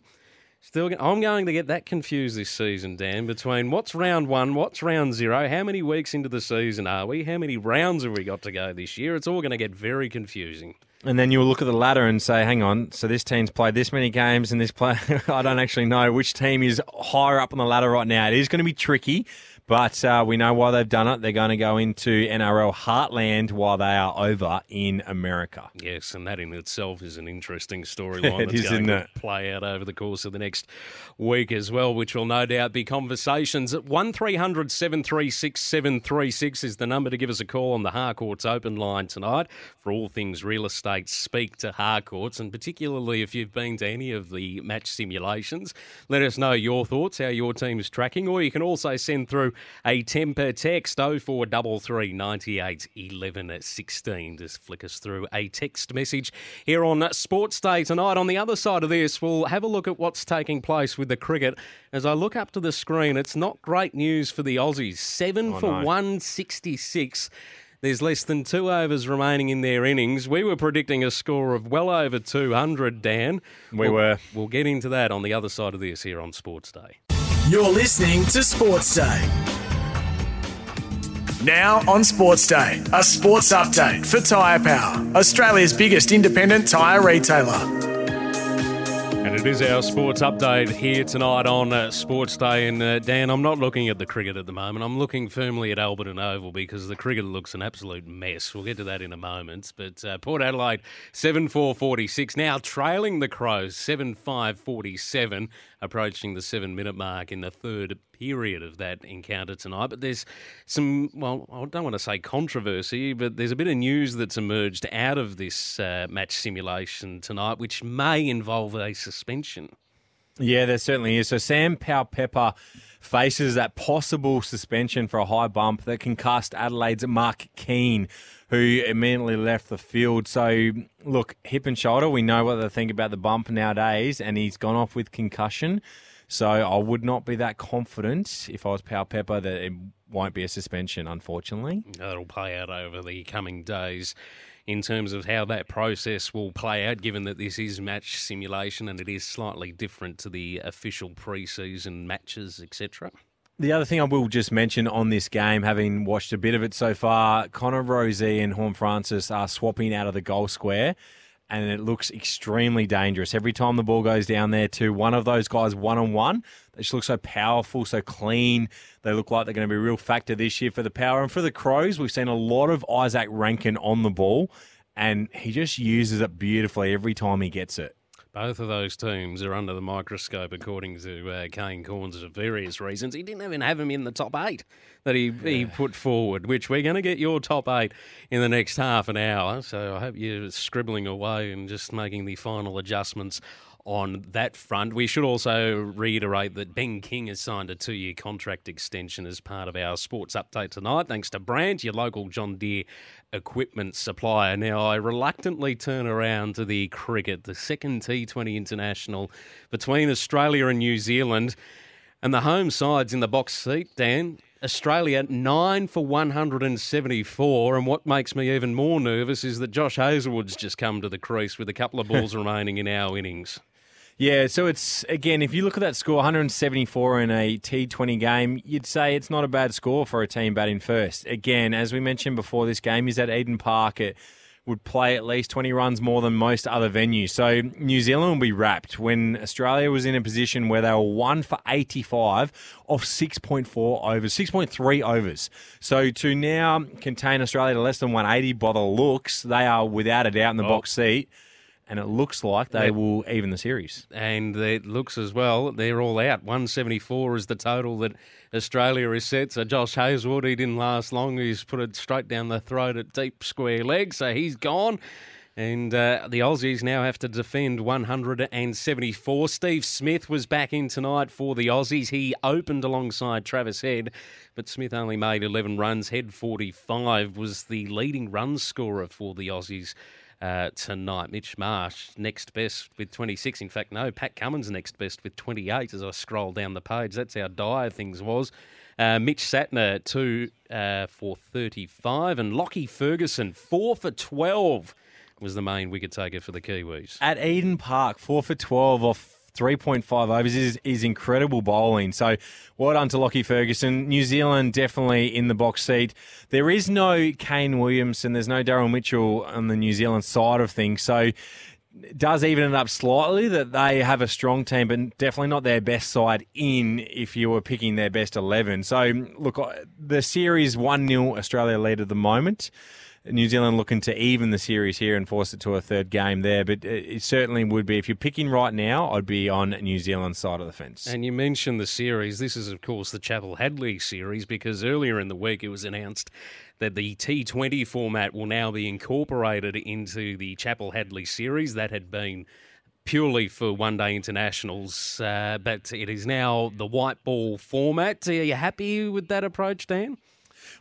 Still, I'm going to get that confused this season, Dan, between what's round one, what's round zero, how many weeks into the season are we, how many rounds have we got to go this year? It's all going to get very confusing. And then you'll look at the ladder and say, hang on, so this team's played this many games and this play, [LAUGHS] I don't actually know which team is higher up on the ladder right now. It is going to be tricky. But uh, we know why they've done it. They're going to go into NRL Heartland while they are over in America. Yes, and that in itself is an interesting [LAUGHS] storyline that's going to play out over the course of the next week as well, which will no doubt be conversations. At 1300 736 736 is the number to give us a call on the Harcourts open line tonight for all things real estate. Speak to Harcourts, and particularly if you've been to any of the match simulations, let us know your thoughts, how your team is tracking, or you can also send through a temper text 0433 98 11 16. Just flick us through a text message here on Sports Day tonight. On the other side of this, we'll have a look at what's taking place with the cricket. As I look up to the screen, it's not great news for the Aussies. Seven oh, for no. 166. There's less than two overs remaining in their innings. We were predicting a score of well over 200, Dan. We we'll, were. We'll get into that on the other side of this here on Sports Day. You're listening to Sports Day. Now on Sports Day, a sports update for Tyre Power, Australia's biggest independent tyre retailer. And it is our sports update here tonight on uh, Sports Day. And uh, Dan, I'm not looking at the cricket at the moment. I'm looking firmly at Alberton Oval because the cricket looks an absolute mess. We'll get to that in a moment. But uh, Port Adelaide 7 4 46, now trailing the Crows 7 5 47 approaching the seven minute mark in the third period of that encounter tonight. But there's some, well, I don't want to say controversy, but there's a bit of news that's emerged out of this uh, match simulation tonight, which may involve a suspension. Yeah, there certainly is. So Sam Powell-Pepper faces that possible suspension for a high bump that can cast Adelaide's Mark Keane who immediately left the field. So, look, hip and shoulder, we know what they think about the bump nowadays, and he's gone off with concussion. So, I would not be that confident if I was Powell Pepper that it won't be a suspension, unfortunately. That'll play out over the coming days in terms of how that process will play out, given that this is match simulation and it is slightly different to the official pre-season matches, etc. The other thing I will just mention on this game, having watched a bit of it so far, Connor Rozee and Horne Francis are swapping out of the goal square, and it looks extremely dangerous. Every time the ball goes down there to one of those guys one on one, they just look so powerful, so clean. They look like they're going to be a real factor this year for the power. And for the Crows, we've seen a lot of Izak Rankine on the ball, and he just uses it beautifully every time he gets it. Both of those teams are under the microscope, according to uh, Kane Cornes, for various reasons. He didn't even have him in the top eight that he, yeah. he put forward, which we're going to get your top eight in the next half an hour. So I hope you're scribbling away and just making the final adjustments on that front. We should also reiterate that Ben King has signed a two year contract extension as part of our sports update tonight, thanks to Brandt, your local John Deere equipment supplier. Now, I reluctantly turn around to the cricket, the second T20 international between Australia and New Zealand. And the home side's in the box seat, Dan. Australia 9 for 174. And what makes me even more nervous is that Josh Hazlewood's just come to the crease with a couple of balls [LAUGHS] remaining in our innings. Yeah, so it's again, if you look at that score, 174 in a T20 game, you'd say it's not a bad score for a team batting first. Again, as we mentioned before this game, is at Eden Park. It would play at least 20 runs more than most other venues. So New Zealand will be wrapped when Australia was in a position where they were 1 for 85 off 6.4 overs, 6.3 overs. So to now contain Australia to less than 180 by the looks, they are without a doubt in the oh. box seat and it looks like they will even the series. And it looks as well, they're all out. 174 is the total that Australia is set. So Josh Hazlewood, he didn't last long. He's put it straight down the throat at deep square leg, so he's gone. And uh, the Aussies now have to defend 174. Steve Smith was back in tonight for the Aussies. He opened alongside Travis Head, but Smith only made 11 runs. Head 45 was the leading run scorer for the Aussies uh, tonight. Mitch Marsh next best with 26. In fact, no, Pat Cummins next best with 28 as I scroll down the page. That's how dire things was. Uh, Mitch Santner, two uh, for 35. And Lockie Ferguson, four for 12 was the main wicket taker for the Kiwis. At Eden Park, four for 12 off 3.5 overs is, is incredible bowling. So well done to Lockie Ferguson. New Zealand definitely in the box seat. There is no Kane Williamson. There's no Daryl Mitchell on the New Zealand side of things. So does even it up slightly that they have a strong team, but definitely not their best side in if you were picking their best 11. So, look, uh, the series 1 0 Australia lead at the moment. New Zealand looking to even the series here and force it to a third game there. But it certainly would be, if you're picking right now, I'd be on New Zealand's side of the fence. And you mentioned the series. This is, of course, the Chappell Hadley series because earlier in the week it was announced that the T20 format will now be incorporated into the Chappell Hadley series. That had been purely for one day internationals, uh, but it is now the white ball format. Are you happy with that approach, Dan?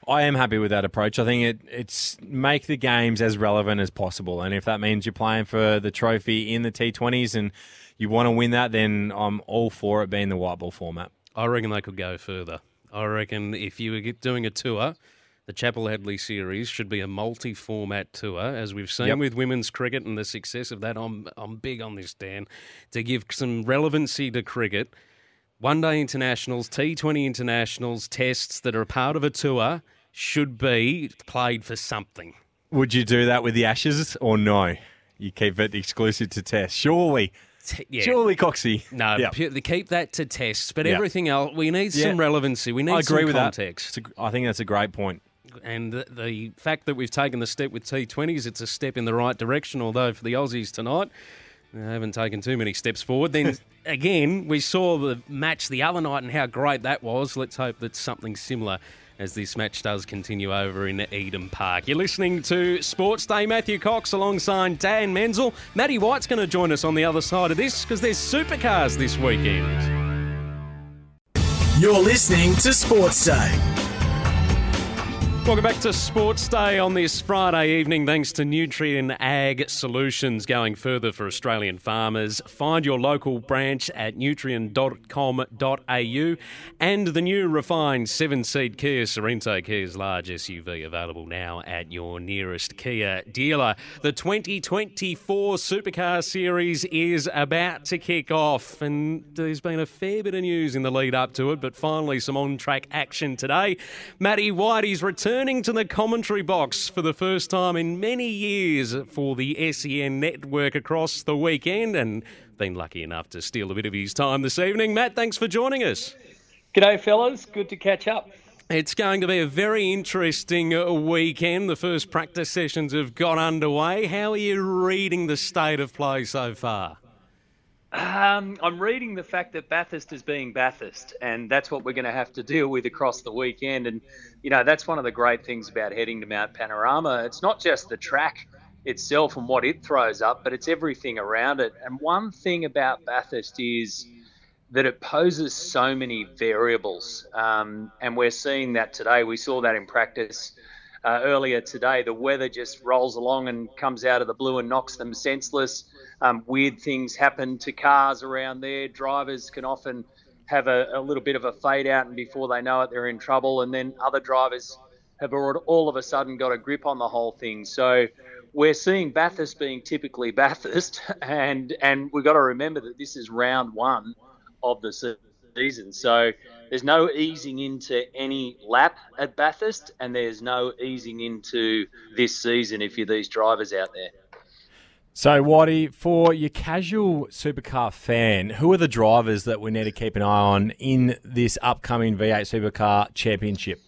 I am happy with that approach. I think it it's make the games as relevant as possible, and if that means you're playing for the trophy in the T20s and you want to win that, then I'm all for it being the white ball format. I reckon they could go further. I reckon if you were doing a tour, the Chappell Hadley series should be a multi-format tour, as we've seen yep. with women's cricket and the success of that. I'm I'm big on this, Dan, to give some relevancy to cricket one day internationals, T20 internationals, tests that are part of a tour should be played for something. Would you do that with the Ashes or no? You keep it exclusive to tests. Surely. T- yeah. Surely, Coxie. No, yep. keep that to tests. But yep. everything else, we need some relevancy. We need I agree with context. That. I think that's a great point. And the, the fact that we've taken the step with T20s, it's a step in the right direction. Although for the Aussies tonight, they haven't taken too many steps forward. Then [LAUGHS] again, we saw the match the other night and how great that was. Let's hope that something similar as this match does continue over in Eden Park. You're listening to Sports Day. Matthew Cocks alongside Dan Menzel. Matty White's going to join us on the other side of this because there's supercars this weekend. You're listening to Sports Day. Welcome back to Sports Day on this Friday evening. Thanks to Nutrien Ag Solutions going further for Australian farmers. Find your local branch at nutrien.com.au and the new refined seven seat Kia Sorento Kia's large SUV available now at your nearest Kia dealer. The 2024 Supercar Series is about to kick off, and there's been a fair bit of news in the lead up to it, but finally some on track action today. Matty Whitey's return returning to the commentary box for the first time in many years for the SEN network across the weekend and been lucky enough to steal a bit of his time this evening. Matt, thanks for joining us. G'day, fellas. Good to catch up. It's going to be a very interesting weekend. The first practice sessions have got underway. How are you reading the state of play so far? Um, I'm reading the fact that Bathurst is being Bathurst, and that's what we're going to have to deal with across the weekend. And, you know, that's one of the great things about heading to Mount Panorama. It's not just the track itself and what it throws up, but it's everything around it. And one thing about Bathurst is that it poses so many variables. Um, and we're seeing that today. We saw that in practice. Uh, earlier today, the weather just rolls along and comes out of the blue and knocks them senseless um, weird things happen to cars around there. Drivers can often have a, a, little bit of a fade out, and before they know it, they're in trouble. And then other drivers have all of a sudden got a grip on the whole thing. So we're seeing Bathurst being typically [LAUGHS] Bathurst, and and we've got to remember that this is round one of the season. So there's no easing into any lap at Bathurst, and there's no easing into this season if you're these drivers out there. So, Whitey, for your casual supercar fan, who are the drivers that we need to keep an eye on in this upcoming V8 Supercar Championship?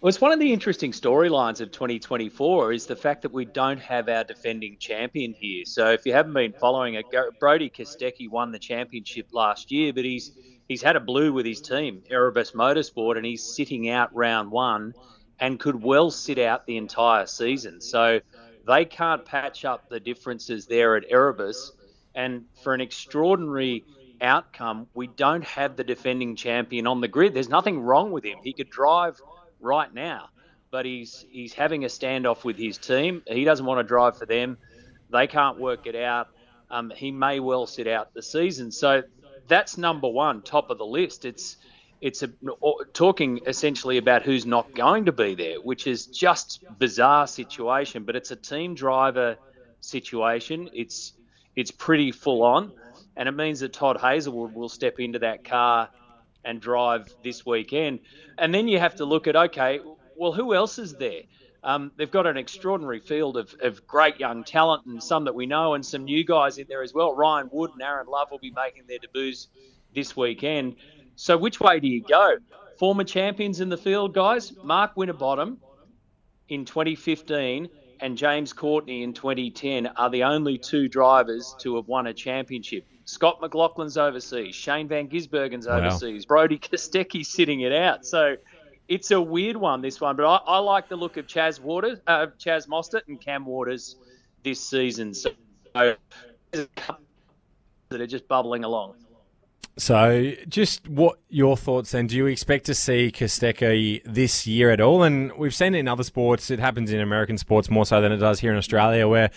Well, it's one of the interesting storylines of 2024 is the fact that we don't have our defending champion here. So, if you haven't been following it, Brodie Kostecki won the championship last year, but he's he's had a blue with his team, Erebus Motorsport, and he's sitting out round one and could well sit out the entire season. So they can't patch up the differences there at Erebus. And for an extraordinary outcome, we don't have the defending champion on the grid. There's nothing wrong with him. He could drive right now, but he's he's having a standoff with his team. He doesn't want to drive for them. They can't work it out. Um, he may well sit out the season. So that's number one, top of the list. It's it's a, talking essentially about who's not going to be there, which is just bizarre situation. But it's a team driver situation. It's it's pretty full on, and it means that Todd Hazelwood will step into that car and drive this weekend. And then you have to look at okay, well, who else is there? Um, they've got an extraordinary field of, of great young talent and some that we know, and some new guys in there as well. Ryan Wood and Aaron Love will be making their debuts this weekend. So which way do you go? Former champions in the field, guys. Mark Winterbottom in 2015 and James Courtney in 2010 are the only two drivers to have won a championship. Scott McLaughlin's overseas. Shane Van Gisbergen's overseas. Wow. Brodie Kostecki's sitting it out. So it's a weird one, this one. But I, I like the look of Chaz Waters, uh, Chaz Mostert and Cam Waters this season. So that are just bubbling along. So, just what your thoughts then? Do you expect to see Kostecki this year at all? And we've seen it in other sports. It happens in American sports more so than it does here in Australia, where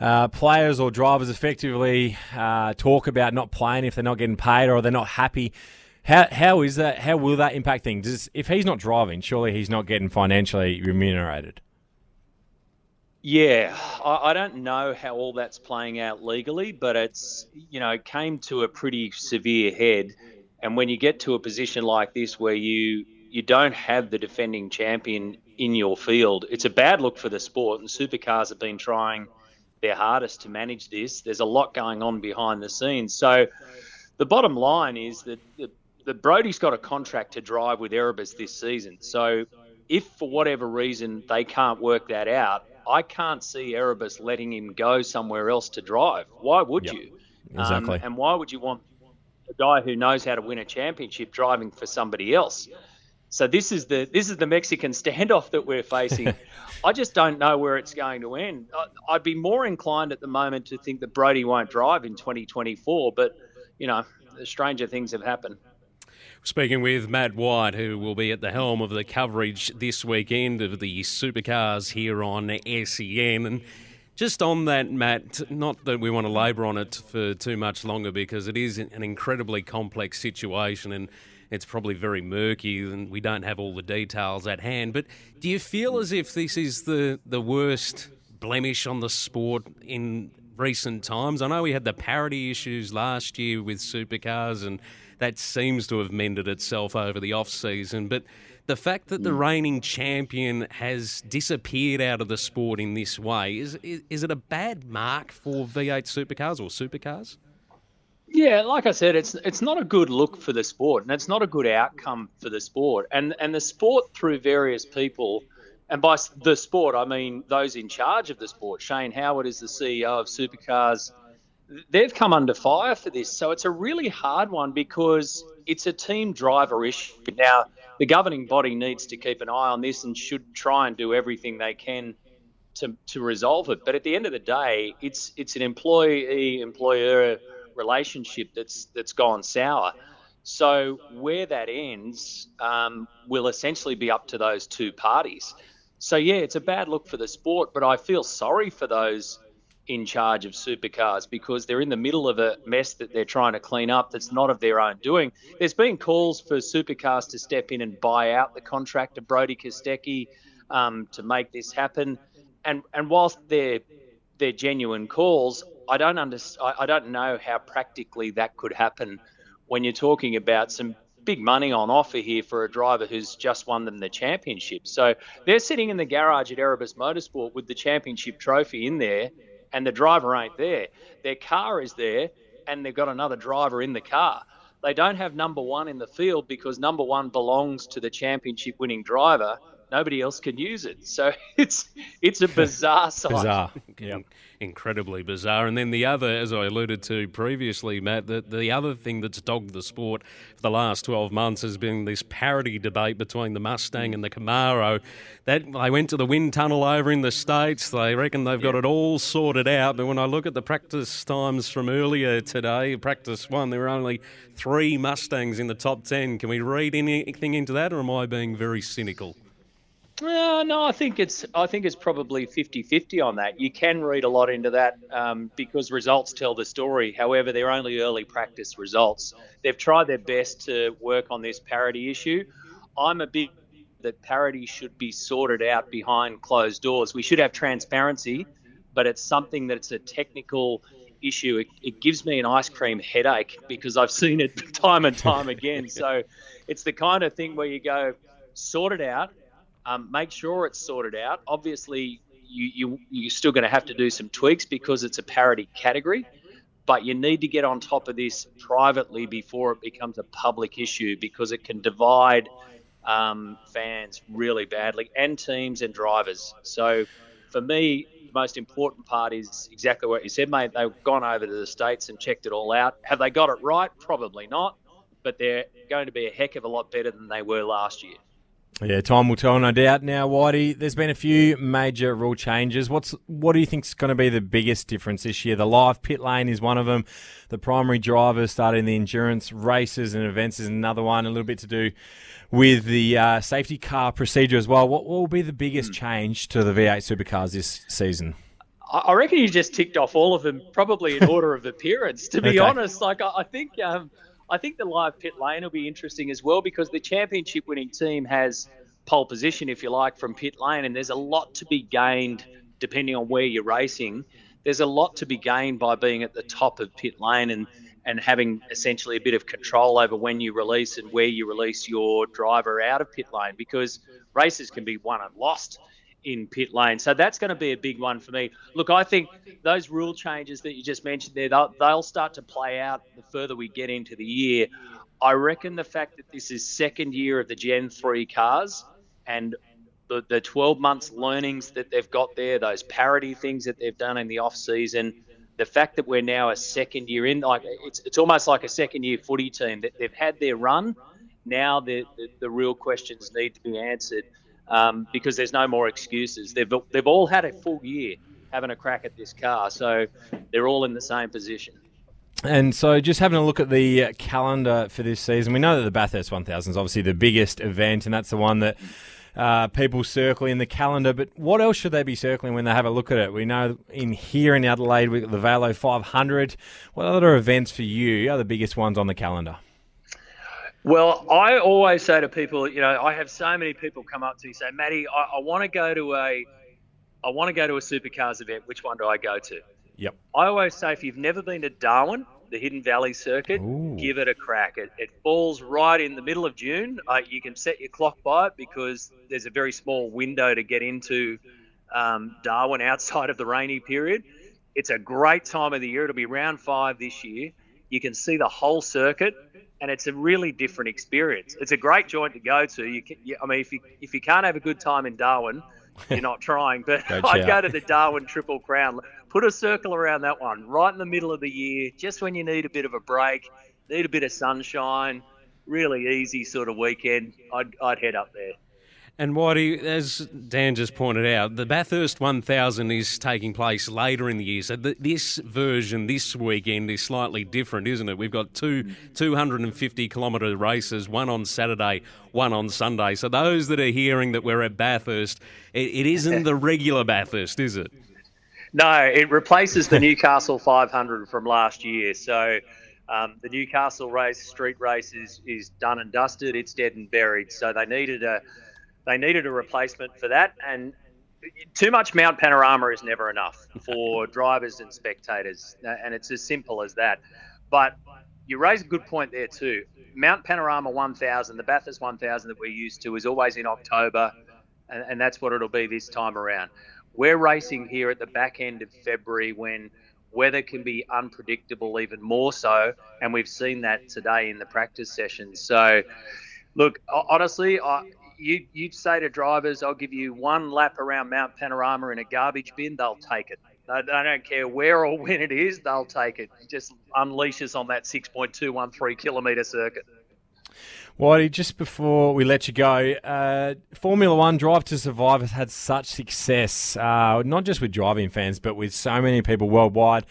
uh, players or drivers effectively uh, talk about not playing if they're not getting paid or they're not happy. How, how is that? How will that impact things? If he's not driving, surely he's not getting financially remunerated. Yeah, I, I, don't know how all that's playing out legally, but it's you know it came to a pretty severe head, and when you get to a position like this where you you don't have the defending champion in your field, it's a bad look for the sport. And supercars have been trying their hardest to manage this. There's a lot going on behind the scenes. So the bottom line is that the, the Brodie's got a contract to drive with Erebus this season. So if for whatever reason they can't work that out, I can't see Erebus letting him go somewhere else to drive. Why would yep. you? Exactly. Um, and why would you want a guy who knows how to win a championship driving for somebody else? So this is the this is the Mexican [LAUGHS] standoff that we're facing. [LAUGHS] I just don't know where it's going to end. I'd be more inclined at the moment to think that Brodie won't drive in 2024, but you know, stranger things have happened. Speaking with Matt White, who will be at the helm of the coverage this weekend of the supercars here on SEN. And just on that, Matt, not that we want to labour on it for too much longer because it is an incredibly complex situation and it's probably very murky and we don't have all the details at hand. But do you feel as if this is the, the worst blemish on the sport in recent times? I know we had the parity issues last year with supercars and that seems to have mended itself over the off season. But the fact that the hmm. reigning champion has disappeared out of the sport in this way is, is, is it a bad mark for V8 supercars or supercars? Yeah, like I said, it's it's not a good look for the sport, and it's not a good outcome for the sport. And and the sport through various people, and by the sport I mean those in charge of the sport. Shane Howard is the CEO of Supercars they've come under fire for this. So it's a really hard one because it's a team driver issue. Now, the governing body needs to keep an eye on this and should try and do everything they can to, to resolve it. But at the end of the day, it's it's an employee employer relationship that's that's gone sour. So where that ends um, will essentially be up to those two parties. So yeah, it's a bad look for the sport, but I feel sorry for those in charge of supercars because they're in the middle of a mess that they're trying to clean up that's not of their own doing. There's been calls for supercars to step in and buy out the contract of Brodie Kostecki um, to make this happen. And and whilst they're they're genuine calls, I don't under, I don't know how practically that could happen when you're talking about some big money on offer here for a driver who's just won them the championship. So they're sitting in the garage at Erebus Motorsport with the championship trophy in there and the driver ain't there. Their car is there, and they've got another driver in the car. They don't have number one in the field because number one belongs to the championship winning driver. Nobody else can use it. So [LAUGHS] it's it's a [LAUGHS] bizarre sight. bizarre. [LAUGHS] Yeah incredibly bizarre. And then the other, as I alluded to previously, Matt, the, the other thing that's dogged the sport for the last 12 months has been this parity debate between the Mustang and the Camaro. That they went to the wind tunnel over in the States. They reckon they've got it all sorted out. But when I look at the practice times from earlier today, practice one, there were only three Mustangs in the top 10. Can we read anything into that, or am I being very cynical? Uh, no, I think it's I think it's probably 50-50 on that. You can read a lot into that um, because results tell the story. However, they're only early practice results. They've tried their best to work on this parity issue. I'm a big that parity should be sorted out behind closed doors. We should have transparency, but it's something that's a technical issue. It, it gives me an ice cream headache because I've seen it [LAUGHS] time and time again. so it's the kind of thing where you go sort it out um, make sure it's sorted out. Obviously, you, you, you're still going to have to do some tweaks because it's a parity category, but you need to get on top of this privately before it becomes a public issue because it can divide um, fans really badly and teams and drivers. So for me, the most important part is exactly what you said, mate. They've gone over to the States and checked it all out. Have they got it right? Probably not, but they're going to be a heck of a lot better than they were last year. Yeah, time will tell, no doubt. Now, Whitey, there's been a few major rule changes. What's what do you think is going to be the biggest difference this year? The live pit lane is one of them. The primary drivers starting the endurance races and events is another one. A little bit to do with the uh, safety car procedure as well. What, what will be the biggest change to the V8 supercars this season? I reckon you just ticked off all of them, probably in [LAUGHS] order of appearance. To be okay. honest, like I, I think. Um, I think the live pit lane will be interesting as well because the championship winning team has pole position, if you like, from pit lane, and there's a lot to be gained depending on where you're racing. There's a lot to be gained by being at the top of pit lane and and having essentially a bit of control over when you release and where you release your driver out of pit lane because races can be won and lost in pit lane. So that's going to be a big one for me. Look, I think those rule changes that you just mentioned there, they'll, they'll start to play out the further we get into the year. I reckon the fact that this is second year of the Gen 3 cars and the, the 12 months learnings that they've got there, those parity things that they've done in the off season, the fact that we're now a second year in, like it's, it's almost like a second year footy team that they've had their run. Now the, the, the real questions need to be answered um, because there's no more excuses. They've they've all had a full year having a crack at this car, so they're all in the same position. And so, just having a look at the calendar for this season, we know that the Bathurst 1000 is obviously the biggest event, and that's the one that uh, people circle in the calendar. But what else should they be circling when they have a look at it? We know in here in Adelaide, we've got the VAILO 500. What other events for you are the biggest ones on the calendar? Well, I always say to people, you know, I have so many people come up to me say, Matty, I, I want to go to a, I want to go to a supercars event. Which one do I go to? Yep. I always say if you've never been to Darwin, the Hidden Valley Circuit, Ooh. give it a crack. It, it falls right in the middle of June. Uh, you can set your clock by it because there's a very small window to get into um, Darwin outside of the rainy period. It's a great time of the year. It'll be round five this year. You can see the whole circuit, and it's a really different experience. It's a great joint to go to. You, can, you I mean, if you if you can't have a good time in Darwin, you're not trying. But [LAUGHS] [LAUGHS] I'd go to the Darwin Triple Crown. Put a circle around that one, right in the middle of the year, just when you need a bit of a break, need a bit of sunshine. Really easy sort of weekend. I'd I'd head up there. And Whitey, as Dan just pointed out, the Bathurst 1000 is taking place later in the year. So th- this version this weekend is slightly different, isn't it? We've got two 250 kilometre races, one on Saturday, one on Sunday. So those that are hearing that we're at Bathurst, it, it isn't the regular Bathurst, is it? No, it replaces the Newcastle 500 from last year. So um, the Newcastle race, street race, is, is done and dusted. It's dead and buried. So they needed a they needed a replacement for that. And too much Mount Panorama is never enough for drivers and spectators, and it's as simple as that. But you raise a good point there too. Mount Panorama 1000, the Bathurst 1000 that we're used to, is always in October, and, and that's what it'll be this time around. We're racing here at the back end of February when weather can be unpredictable even more so, and we've seen that today in the practice sessions. So, look, honestly, I, you you'd say to drivers, "I'll give you one lap around Mount Panorama in a garbage bin," they'll take it. They, they don't care where or when it is, they'll take it. Just unleashes on that 6.213 kilometre circuit. Whitey, just before we let you go, uh, Formula One Drive to Survive has had such success, uh, not just with driving fans, but with so many people worldwide.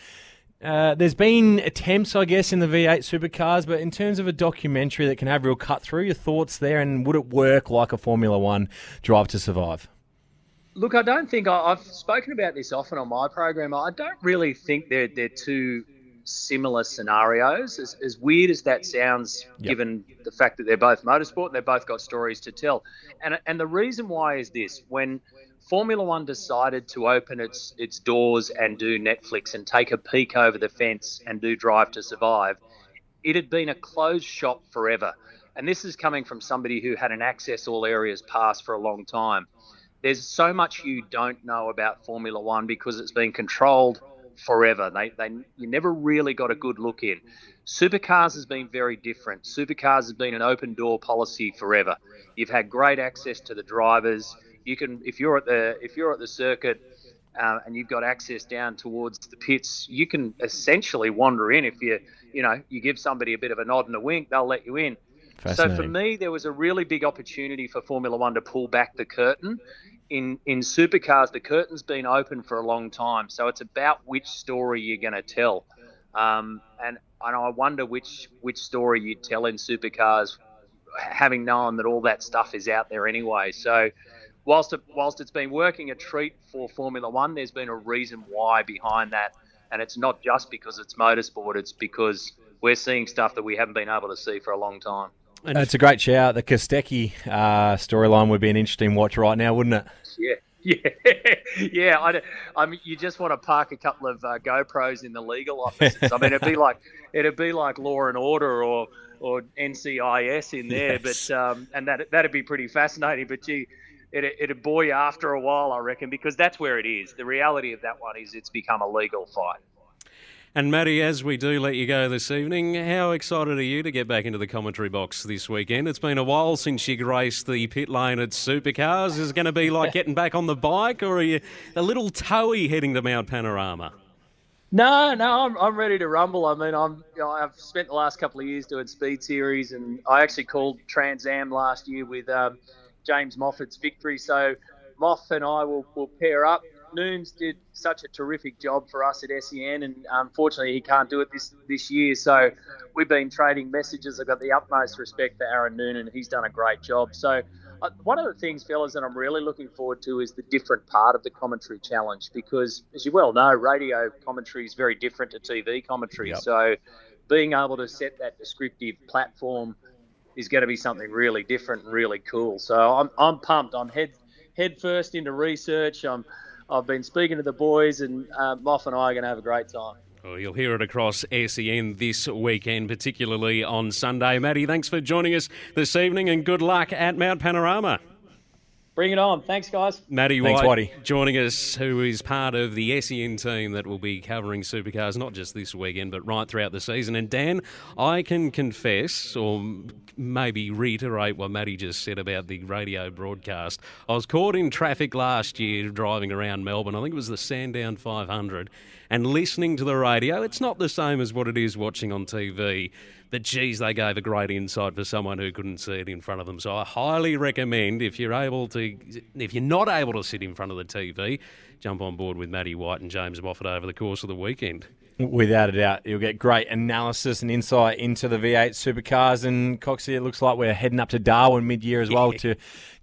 Uh, there's been attempts, I guess, in the V8 supercars, but in terms of a documentary that can have real cut through, your thoughts there, and would it work like a Formula One Drive to Survive? Look, I don't think I, I've spoken about this often on my program. I don't really think they're they're two similar scenarios. As, as weird as that sounds, Yep. given the fact that they're both motorsport, and they've both got stories to tell. And and the reason why is this: when Formula One decided to open its its doors and do Netflix and take a peek over the fence and do Drive to Survive, it had been a closed shop forever. And this is coming from somebody who had an access all areas pass for a long time there's so much you don't know about Formula One because it's been controlled forever. They, they, you never really got a good look in. Supercars has been very different. Supercars has been an open door policy forever. You've had great access to the drivers. You can, if you're at the, if you're at the circuit. Uh, and you've got access down towards the pits. You can essentially wander in if you, you know, you give somebody a bit of a nod and a wink, they'll let you in. So for me, there was a really big opportunity for Formula One to pull back the curtain. In in supercars, the curtain's been open for a long time, so it's about which story you're going to tell. Um, and and I wonder which which story you'd tell in supercars, having known that all that stuff is out there anyway. So. Whilst, it, whilst it's been working a treat for Formula One, there's been a reason why behind that, and it's not just because it's motorsport. It's because we're seeing stuff that we haven't been able to see for a long time. And It's a great shout. The Kostecki uh, storyline would be an interesting watch right now, wouldn't it? Yeah, [LAUGHS] yeah, yeah. I, I mean, you just want to park a couple of uh, GoPros in the legal offices. I mean, it'd be [LAUGHS] like it'd be like Law and Order or or NCIS in there, Yes. but um, and that that'd be pretty fascinating. But gee, it it'd bore you after a while, I reckon, because that's where it is. The reality of that one is it's become a legal fight. And Matty, as we do let you go this evening, how excited are you to get back into the commentary box this weekend? It's been a while since you graced the pit lane at Supercars. Is it going to be like getting back on the bike, or are you a little toey heading to Mount Panorama? No, no, I'm, I'm ready to rumble. I mean, I'm I've spent the last couple of years doing speed series, and I actually called Trans Am last year with um, James Moffat's victory. So Moff and I will, will pair up. Noons did such a terrific job for us at SEN, and unfortunately he can't do it this this year. So we've been trading messages. I've got the utmost respect for Aaron Noonan. He's done a great job. So uh, one of the things, fellas, that I'm really looking forward to is the different part of the commentary challenge because, as you well know, radio commentary is very different to TV commentary. Yep. So being able to set that descriptive platform is going to be something really different and really cool. So I'm, I'm pumped. I'm head head first into research. I'm I've been speaking to the boys, and uh, Moff and I are going to have a great time. Well, you'll hear it across SEN this weekend, particularly on Sunday. Matty, thanks for joining us this evening and good luck at Mount Panorama. Bring it on. Thanks, guys. Matty Thanks, White Whitey. joining us, who is part of the SEN team that will be covering supercars not just this weekend but right throughout the season. And Dan, I can confess, or maybe reiterate what Matty just said about the radio broadcast. I was caught in traffic last year driving around Melbourne. I think it was the Sandown 500, and listening to the radio. It's not the same as what it is watching on TV. But geez, they gave a great insight for someone who couldn't see it in front of them. So I highly recommend if you're able to, if you're not able to sit in front of the TV, jump on board with Matty White and James Moffat over the course of the weekend. Without a doubt, you'll get great analysis and insight into the V8 supercars. And Coxie, it looks like we're heading up to Darwin mid-year as well to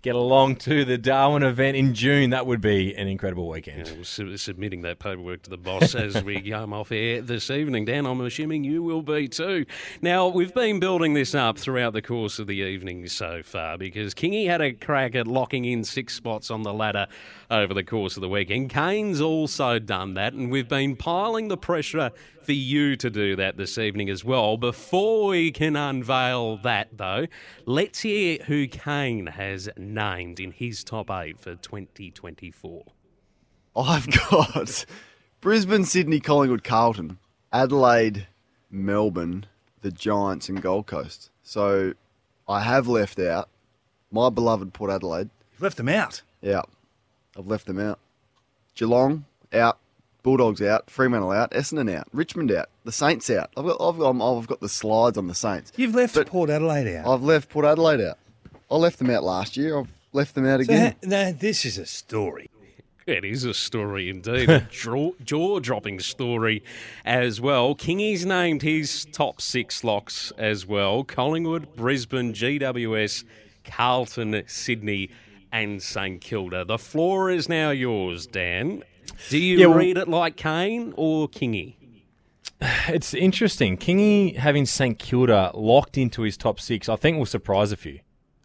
get along to the Darwin event in June. That would be an incredible weekend. Yeah, we're submitting that paperwork to the boss [LAUGHS] as we come off air this evening. Dan, I'm assuming you will be too. Now, we've been building this up throughout the course of the evening so far because Kingy had a crack at locking in six spots on the ladder over the course of the weekend. Kane's also done that, and we've been piling the pressure for you to do that this evening as well. Before we can unveil that, though, let's hear who Kane has named in his top eight for 2024. I've got Brisbane, Sydney, Collingwood, Carlton, Adelaide, Melbourne, the Giants, and Gold Coast. So I have left out my beloved Port Adelaide. You've left them out. Yeah, I've left them out. Geelong out, Bulldogs out, Fremantle out, Essendon out, Richmond out, the Saints out. I've got I've got, I've got the slides on the Saints. You've left But- Port Adelaide out. I've left Port Adelaide out. I left them out last year. I've left them out So, again. ha- now, this is a story. It is a story indeed, a [LAUGHS] jaw dropping story as well. Kingy's named his top six locks as well Collingwood, Brisbane, GWS, Carlton, Sydney, and St Kilda. The floor is now yours, Dan. Do you Yeah, well- read it like Kane or Kingy? [SIGHS] It's interesting. Kingy having St Kilda locked into his top six, I think will surprise a few.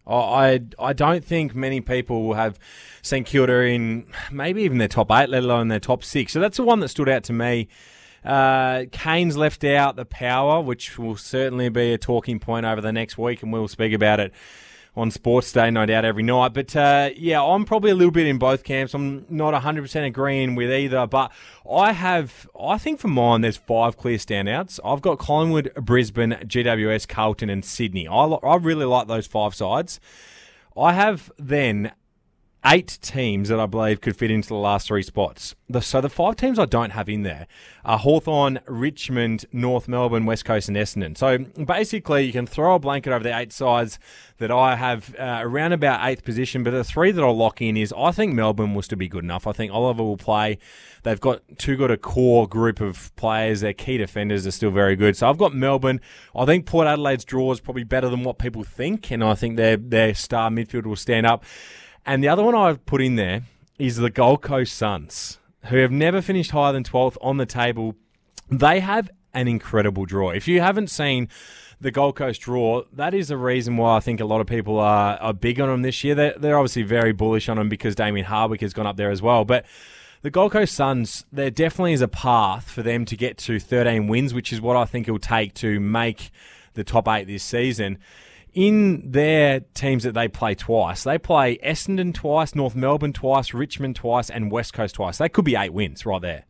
I I don't think many people will have St Kilda in maybe even their top eight, let alone their top six. So that's the one that stood out to me. Uh, Kane's left out the power, which will certainly be a talking point over the next week, and we'll speak about it on Sports Day, no doubt, every night. But uh, yeah, I'm probably a little bit in both camps. I'm not 100% agreeing with either, but I have, I think for mine, there's five clear standouts. I've got Collingwood, Brisbane, GWS, Carlton, and Sydney. I, I really like those five sides. I have then eight teams that I believe could fit into the last three spots. The, so the five teams I don't have in there are Hawthorn, Richmond, North Melbourne, West Coast, and Essendon. So basically, you can throw a blanket over the eight sides that I have uh, around about eighth position. But the three that I'll lock in is I think Melbourne will still be good enough. I think Oliver will play. They've got too good a core group of players. Their key defenders are still very good. So I've got Melbourne. I think Port Adelaide's draw is probably better than what people think, and I think their their star midfield will stand up. And the other one I've put in there is the Gold Coast Suns, who have never finished higher than 12th on the table. They have an incredible draw. If you haven't seen the Gold Coast draw, that is the reason why I think a lot of people are, are big on them this year. They're, they're obviously very bullish on them because Damien Hardwick has gone up there as well. But the Gold Coast Suns, there definitely is a path for them to get to 13 wins, which is what I think it will take to make the top eight this season in their teams that they play twice, they play Essendon twice, North Melbourne twice, Richmond twice, and West Coast twice. They could be eight wins right there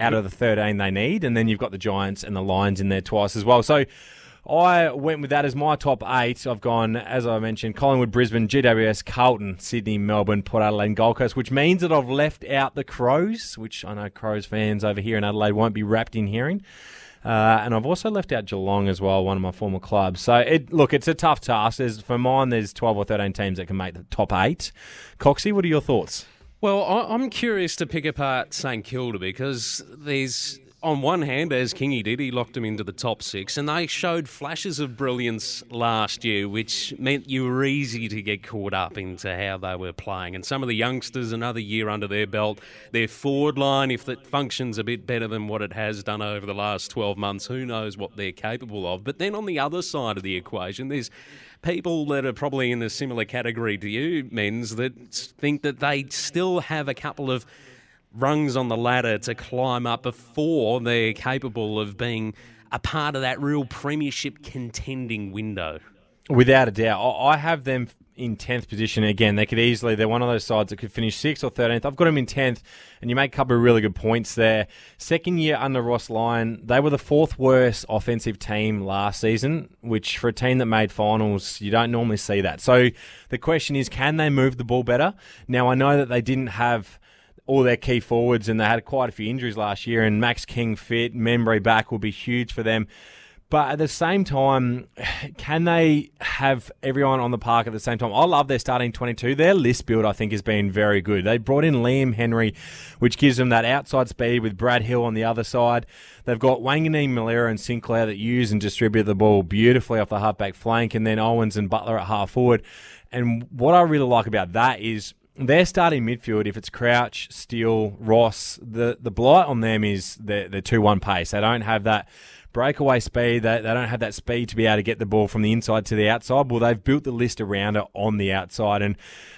out of the 13 they need. And then you've got the Giants and the Lions in there twice as well. So I went with that as my top eight. I've gone, as I mentioned, Collingwood, Brisbane, GWS, Carlton, Sydney, Melbourne, Port Adelaide, and Gold Coast, which means that I've left out the Crows, which I know Crows fans over here in Adelaide won't be wrapped in hearing. Uh, and I've also left out Geelong as well, one of my former clubs. So, it look, it's a tough task. There's, for mine, there's 12 or 13 teams that can make the top eight. Coxie, what are your thoughts? Well, I'm curious to pick apart St Kilda because there's, on one hand, as Kingy did, he locked them into the top six, and they showed flashes of brilliance last year, which meant you were easy to get caught up into how they were playing. And some of the youngsters, another year under their belt, their forward line, if it functions a bit better than what it has done over the last 12 months, who knows what they're capable of. But then on the other side of the equation, there's people that are probably in a similar category to you, men's, that think that they still have a couple of rungs on the ladder to climb up before they're capable of being a part of that real premiership contending window. Without a doubt. I have them in 10th position again. They could easily, they're one of those sides that could finish 6th or 13th. I've got them in 10th, and you make a couple of really good points there. Second year under Ross Lyon, they were the fourth worst offensive team last season, which for a team that made finals, you don't normally see that. So the question is, can they move the ball better? Now, I know that they didn't have all their key forwards, and they had quite a few injuries last year. And Max King fit, Membrey back will be huge for them. But at the same time, [SIGHS] can they have everyone on the park at the same time? I love their starting 22. Their list build, I think, has been very good. They brought in Liam Henry, which gives them that outside speed with Brad Hill on the other side. They've got Wanganeen, Milera, and Sinclair that use and distribute the ball beautifully off the halfback flank, and then Owens and Butler at half forward. And what I really like about that is their starting midfield, if it's Crouch, Steele, Ross, the, the blight on them is the the 2 1 pace. They don't have that breakaway speed. They, they don't have that speed to be able to get the ball from the inside to the outside. Well, they've built the list around it on the outside. And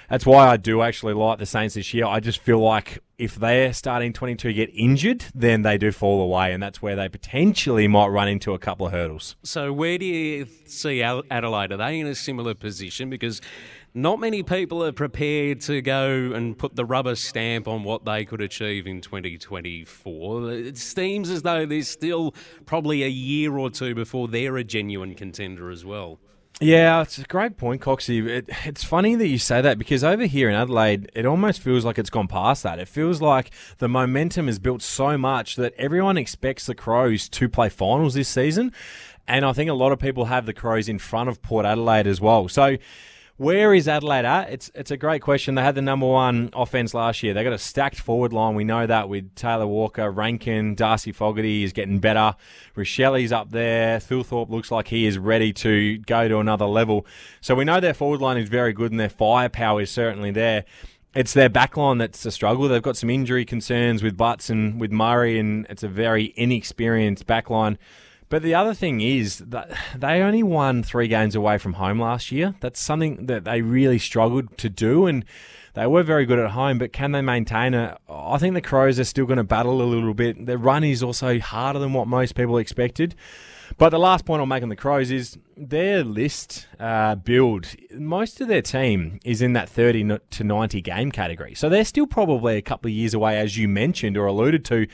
that's why I do actually like the Saints this year. I just feel like if they're starting 22 get injured, then they do fall away. And that's where they potentially might run into a couple of hurdles. So, where do you see Adelaide? Are they in a similar position? Because not many people are prepared to go and put the rubber stamp on what they could achieve in 2024. It seems as though there's still probably a year or two before they're a genuine contender as well. Yeah, it's a great point, Coxie. It, it's funny that you say that because over here in Adelaide, it almost feels like it's gone past that. It feels like the momentum is built so much that everyone expects the Crows to play finals this season. And I think a lot of people have the Crows in front of Port Adelaide as well. So where is Adelaide at? It's it's a great question. They had the number one offense last year. They got a stacked forward line. We know that with Taylor Walker, Rankine, Darcy Fogarty is getting better. Rachele's up there. Thilthorpe looks like he is ready to go to another level. So we know their forward line is very good and their firepower is certainly there. It's their backline that's a struggle. They've got some injury concerns with Butts and with Murray, and it's a very inexperienced backline. But the other thing is that they only won three games away from home last year. That's something that they really struggled to do, and they were very good at home. But can they maintain it? I think the Crows are still going to battle a little bit. Their run is also harder than what most people expected. But the last point I'll make on the Crows is their list uh, build. Most of their team is in that 30 to 90 game category. So they're still probably a couple of years away, as you mentioned or alluded to,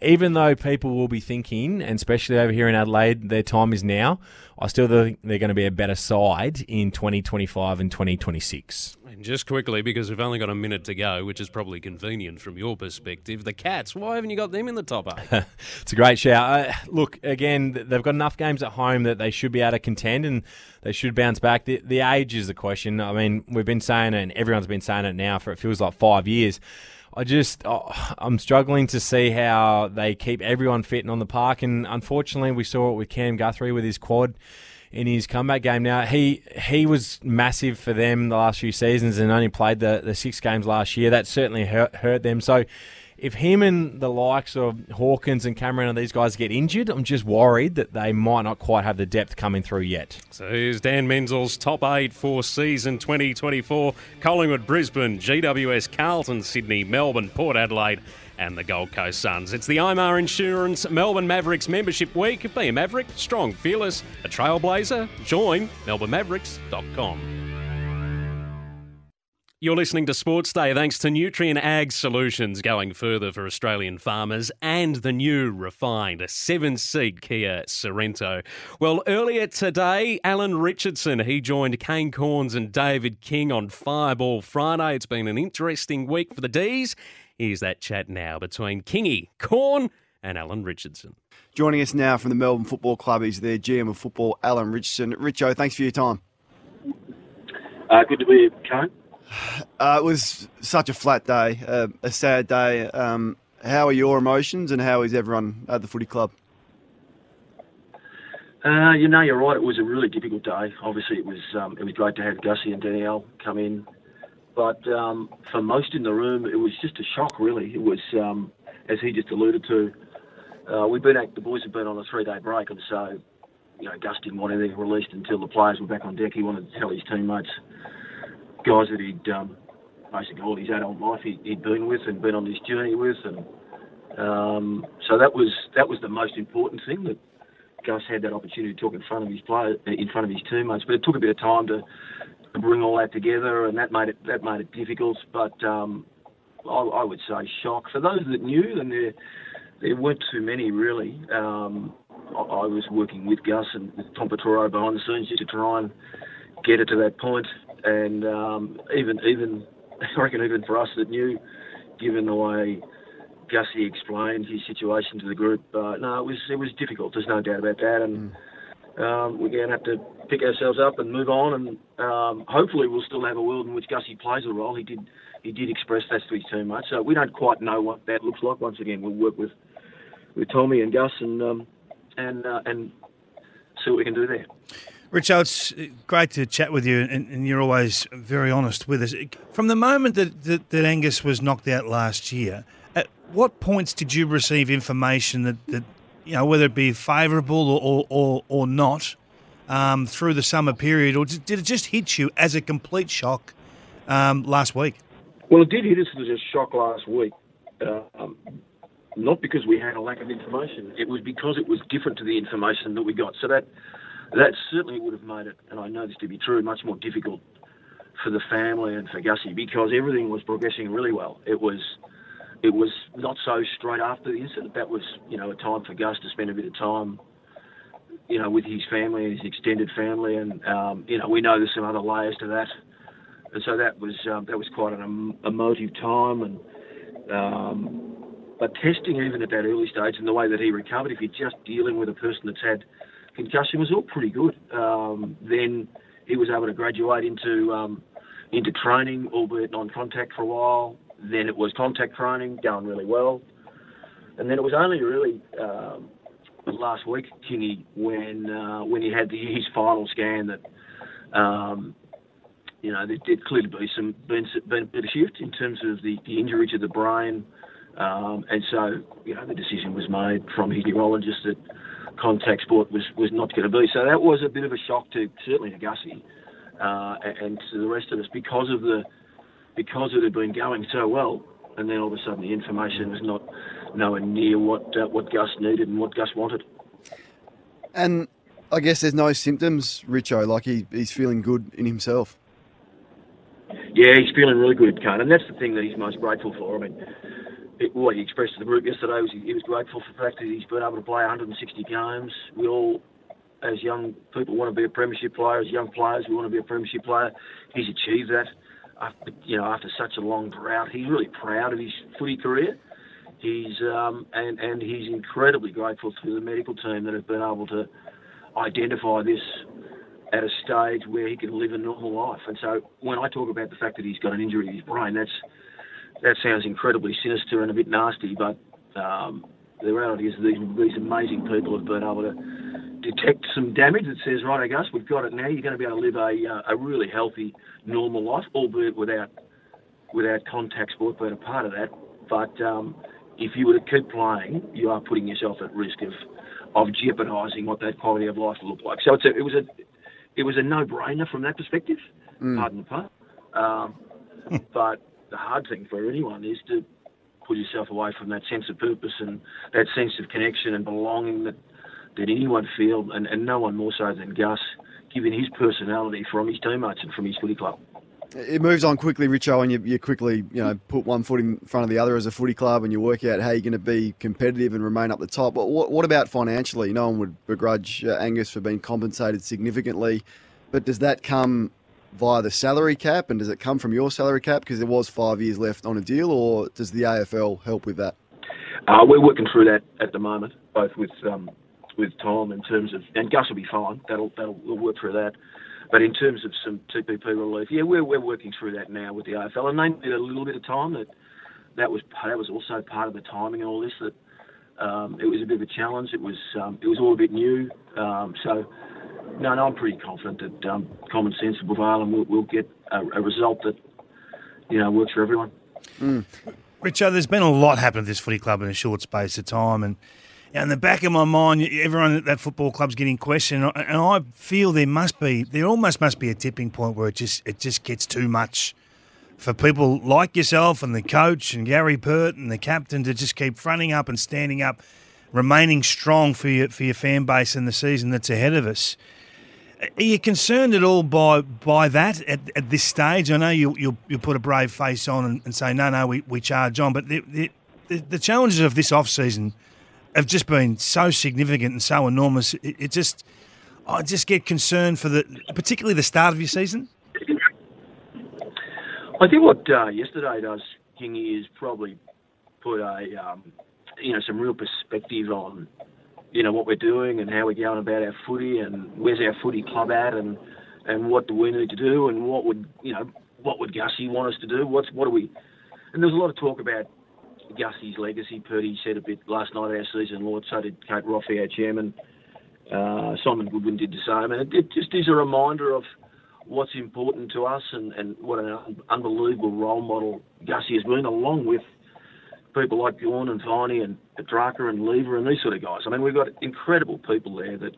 even though people will be thinking, and especially over here in Adelaide, their time is now. I still think they're going to be a better side in 2025 and 2026. And just quickly, because we've only got a minute to go, which is probably convenient from your perspective, the Cats, why haven't you got them in the top eight? [LAUGHS] it's a great shout. Uh, look, again, they've got enough games at home that they should be able to contend and they should bounce back. The, the age is the question. I mean, we've been saying it and everyone's been saying it now for it feels like five years. I just, oh, I'm struggling to see how they keep everyone fit and on the park. And unfortunately, we saw it with Cam Guthrie with his quad in his comeback game. Now he he was massive for them the last few seasons and only played the, the six games last year. That certainly hurt, hurt them. So if him and the likes of Hawkins and Cameron and these guys get injured, I'm just worried that they might not quite have the depth coming through yet. So here's Dan Menzel's top eight for season 2024 Collingwood, Brisbane, GWS, Carlton, Sydney, Melbourne, Port Adelaide, and the Gold Coast Suns. It's the IMAR Insurance Melbourne Mavericks Membership Week. Be a Maverick, strong, fearless, a trailblazer. Join melbournemavericks.com. You're listening to Sports Day thanks to Nutrien Ag Solutions going further for Australian farmers and the new refined seven seat Kia Sorento. Well, earlier today, Alan Richardson, he joined Kane Cornes and David King on Fireball Friday. It's been an interesting week for the D's. Here's that chat now between Kingy, Corn, and Alan Richardson. Joining us now from the Melbourne Football Club is their GM of football, Alan Richardson. Richo, thanks for your time. Uh, good to be here, Kane. Uh, it was such a flat day, uh, a sad day. Um, how are your emotions and how is everyone at the footy club? Uh, you know, you're right. It was a really difficult day. Obviously, it was um, it was great to have Gussie and Danielle come in, but um, for most in the room, it was just a shock. Really, it was um, as he just alluded to. Uh, we've been the boys have been on a three-day break, and so you know Gus didn't want anything released until the players were back on deck. He wanted to tell his teammates, guys that he'd um, basically all his adult life he, had been with and been on this journey with, and um, so that was that was the most important thing that Gus had that opportunity to talk in front of his players, in front of his teammates. But it took a bit of time to, to bring all that together, and that made it that made it difficult. But um, I, I, would say shock for those that knew, and there there weren't too many really. Um, I, was working with Gus and with Tom Petroro behind the scenes just to try and get it to that point. And um, even even [LAUGHS] I reckon even for us that knew, given the way Gussie explained his situation to the group. Uh, no, it was it was difficult. There's no doubt about that, and um, we're going to have to pick ourselves up and move on. And um, hopefully, we'll still have a world in which Gussie plays a role. He did he did express that to his teammates. So we don't quite know what that looks like. Once again, we'll work with with Tommy and Gus and um, and uh, and see what we can do there. Richo, it's great to chat with you, and, and, you're always very honest with us. From the moment that, that, that Angus was knocked out last year, at what points did you receive information that, that you know, whether it be favourable or, or, or not, um, through the summer period, or did it just hit you as a complete shock um, last week? Well, it did hit us as a shock last week. Uh, um, not because we had a lack of information. It was because it was different to the information that we got. So that that certainly would have made it, and I know this to be true, much more difficult for the family and for Gussie because everything was progressing really well. It was it was not so straight after the incident. That was, you know, a time for Gus to spend a bit of time, you know, with his family and his extended family, and um, you know, we know there's some other layers to that, and so that was um, that was quite an emotive time, and um, but testing even at that early stage and the way that he recovered, if you're just dealing with a person that's had concussion, was all pretty good. Um, then he was able to graduate into um, into training, albeit non-contact for a while. Then it was contact training, going really well. And then it was only really um, last week, Kingy, when uh, when he had the, his final scan that, um, you know, there did clearly be some been, been a bit of shift in terms of the, the injury to the brain. Um, and so, you know, the decision was made from his neurologist that contact sport was, was not going to be. So that was a bit of a shock to certainly to Gussie uh, and to the rest of us because of the because it had been going so well, and then all of a sudden the information was not nowhere near what uh, what Gus needed and what Gus wanted. And I guess there's no symptoms, Richo. Like he, he's feeling good in himself. Yeah, he's feeling really good, Kane, and that's the thing that he's most grateful for. I mean, what he expressed to the group yesterday was he, he was grateful for the fact that he's been able to play 160 games. We all, as young people, want to be a premiership player. As young players, we want to be a premiership player. He's achieved that after, you know, after such a long drought. He's really proud of his footy career. He's um, and and he's incredibly grateful to the medical team that have been able to identify this at a stage where he can live a normal life. And so when I talk about the fact that he's got an injury to his brain, that's that sounds incredibly sinister and a bit nasty, but um, the reality is these these amazing people have been able to detect some damage that says, right, I guess we've got it now. You're going to be able to live a, uh, a really healthy, normal life, albeit without without contact sport being a part of that. But um, if you were to keep playing, you are putting yourself at risk of of jeopardising what that quality of life will look like. So it's a, it was a it was a no-brainer from that perspective. Mm. Pardon the pun. Um, [LAUGHS] but the hard thing for anyone is to pull yourself away from that sense of purpose and that sense of connection and belonging that that anyone feel, and, and no one more so than Gus, given his personality from his teammates and from his footy club. It moves on quickly, Richo, and you, you quickly, you know, put one foot in front of the other as a footy club, and you work out how you're going to be competitive and remain up the top. But what, what about financially? No one would begrudge uh, Angus for being compensated significantly, but does that come via the salary cap, and does it come from your salary cap because there was five years left on a deal, or does the AFL help with that? Uh, we're working through that at the moment, both with um, with Tom in terms of, and Gus will be fine. That'll that'll we'll work through that. but in terms of some TPP relief, yeah, we're, we're working through that now with the AFL, and they need a little bit of time. That that was that was also part of the timing and all this. That um, it was a bit of a challenge. It was um, it was all a bit new. Um, so no, no, I'm pretty confident that um, common sense will prevail, and we'll, we'll get a, a, result that you know works for everyone. Mm. Richo, there's been a lot happen at this footy club in a short space of time, and in the back of my mind, everyone at that football club's getting questioned, and I feel there must be, there almost must be a tipping point where it just it just gets too much for people like yourself and the coach and Gary Pert and the captain to just keep fronting up and standing up, remaining strong for your for your fan base in the season that's ahead of us. Are you concerned at all by by that at, at this stage? I know you you you put a brave face on and, and say no no we, we charge on, but the, the, the challenges of this off season have just been so significant and so enormous. It, it just I just get concerned for the particularly the start of your season. I think what uh, yesterday does, Kingy, is probably put a um, you know some real perspective on you know what we're doing and how we're going about our footy and where's our footy club at and and what do we need to do and what would you know what would Gussie want us to do? What's what do we? And there's a lot of talk about Gussie's legacy. Purdy said a bit last night at our season Lord. So did Kate Roffey, our chairman. Uh, Simon Goodwin did the same, and it, it just is a reminder of what's important to us and, and what an unbelievable role model Gussie has been, along with people like Bjorn and Viney and Petracca and Lever and these sort of guys. I mean, we've got incredible people there that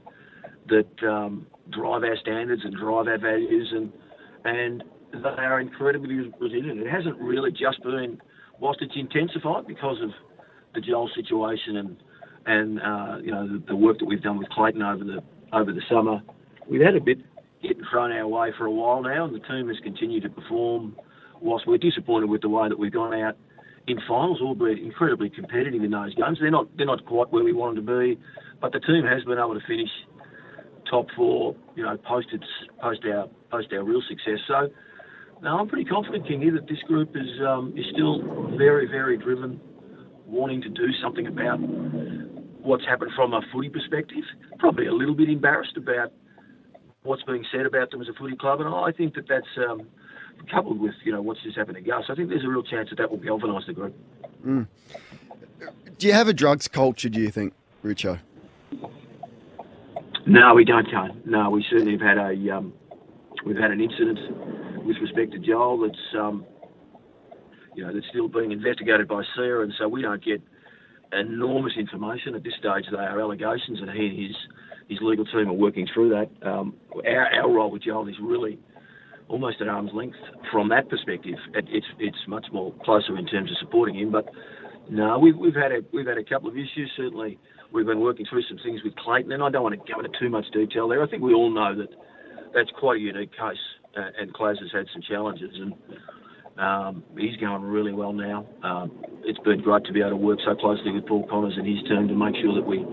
that um, drive our standards and drive our values, and and they are incredibly resilient. It hasn't really just been, whilst it's intensified because of the Joel situation and and uh, you know the, the work that we've done with Clayton over the over the summer. We've had a bit getting thrown our way for a while now, and the team has continued to perform. Whilst we're disappointed with the way that we've gone out in finals, albeit incredibly competitive in those games, they're not they're not quite where we wanted to be. But the team has been able to finish top four, you know, post its, post our post our real success. So, now I'm pretty confident, Kingy, that this group is um, is still very very driven, wanting to do something about what's happened from a footy perspective. Probably a little bit embarrassed about what's being said about them as a footy club, and I think that that's um, coupled with you know what's just happened to Gus. I think there's a real chance that that will galvanise the group. Mm. Do you have a drugs culture? Do you think, Richo? No, we don't, Kane. No, we certainly have had a um, we've had an incident with respect to Joel that's um, you know that's still being investigated by Sarah, and so we don't get enormous information at this stage. They are allegations, and he and his his legal team are working through that. Um, our, our role with Joel is really almost at arm's length from that perspective. It, it's it's much more closer in terms of supporting him. But no, we've we've had a we've had a couple of issues. Certainly, we've been working through some things with Clayton, and I don't want to go into too much detail there. I think we all know that that's quite a unique case, uh, and Claz has had some challenges, and um, he's going really well now. Um, it's been great to be able to work so closely with Paul Connors and his team to make sure that we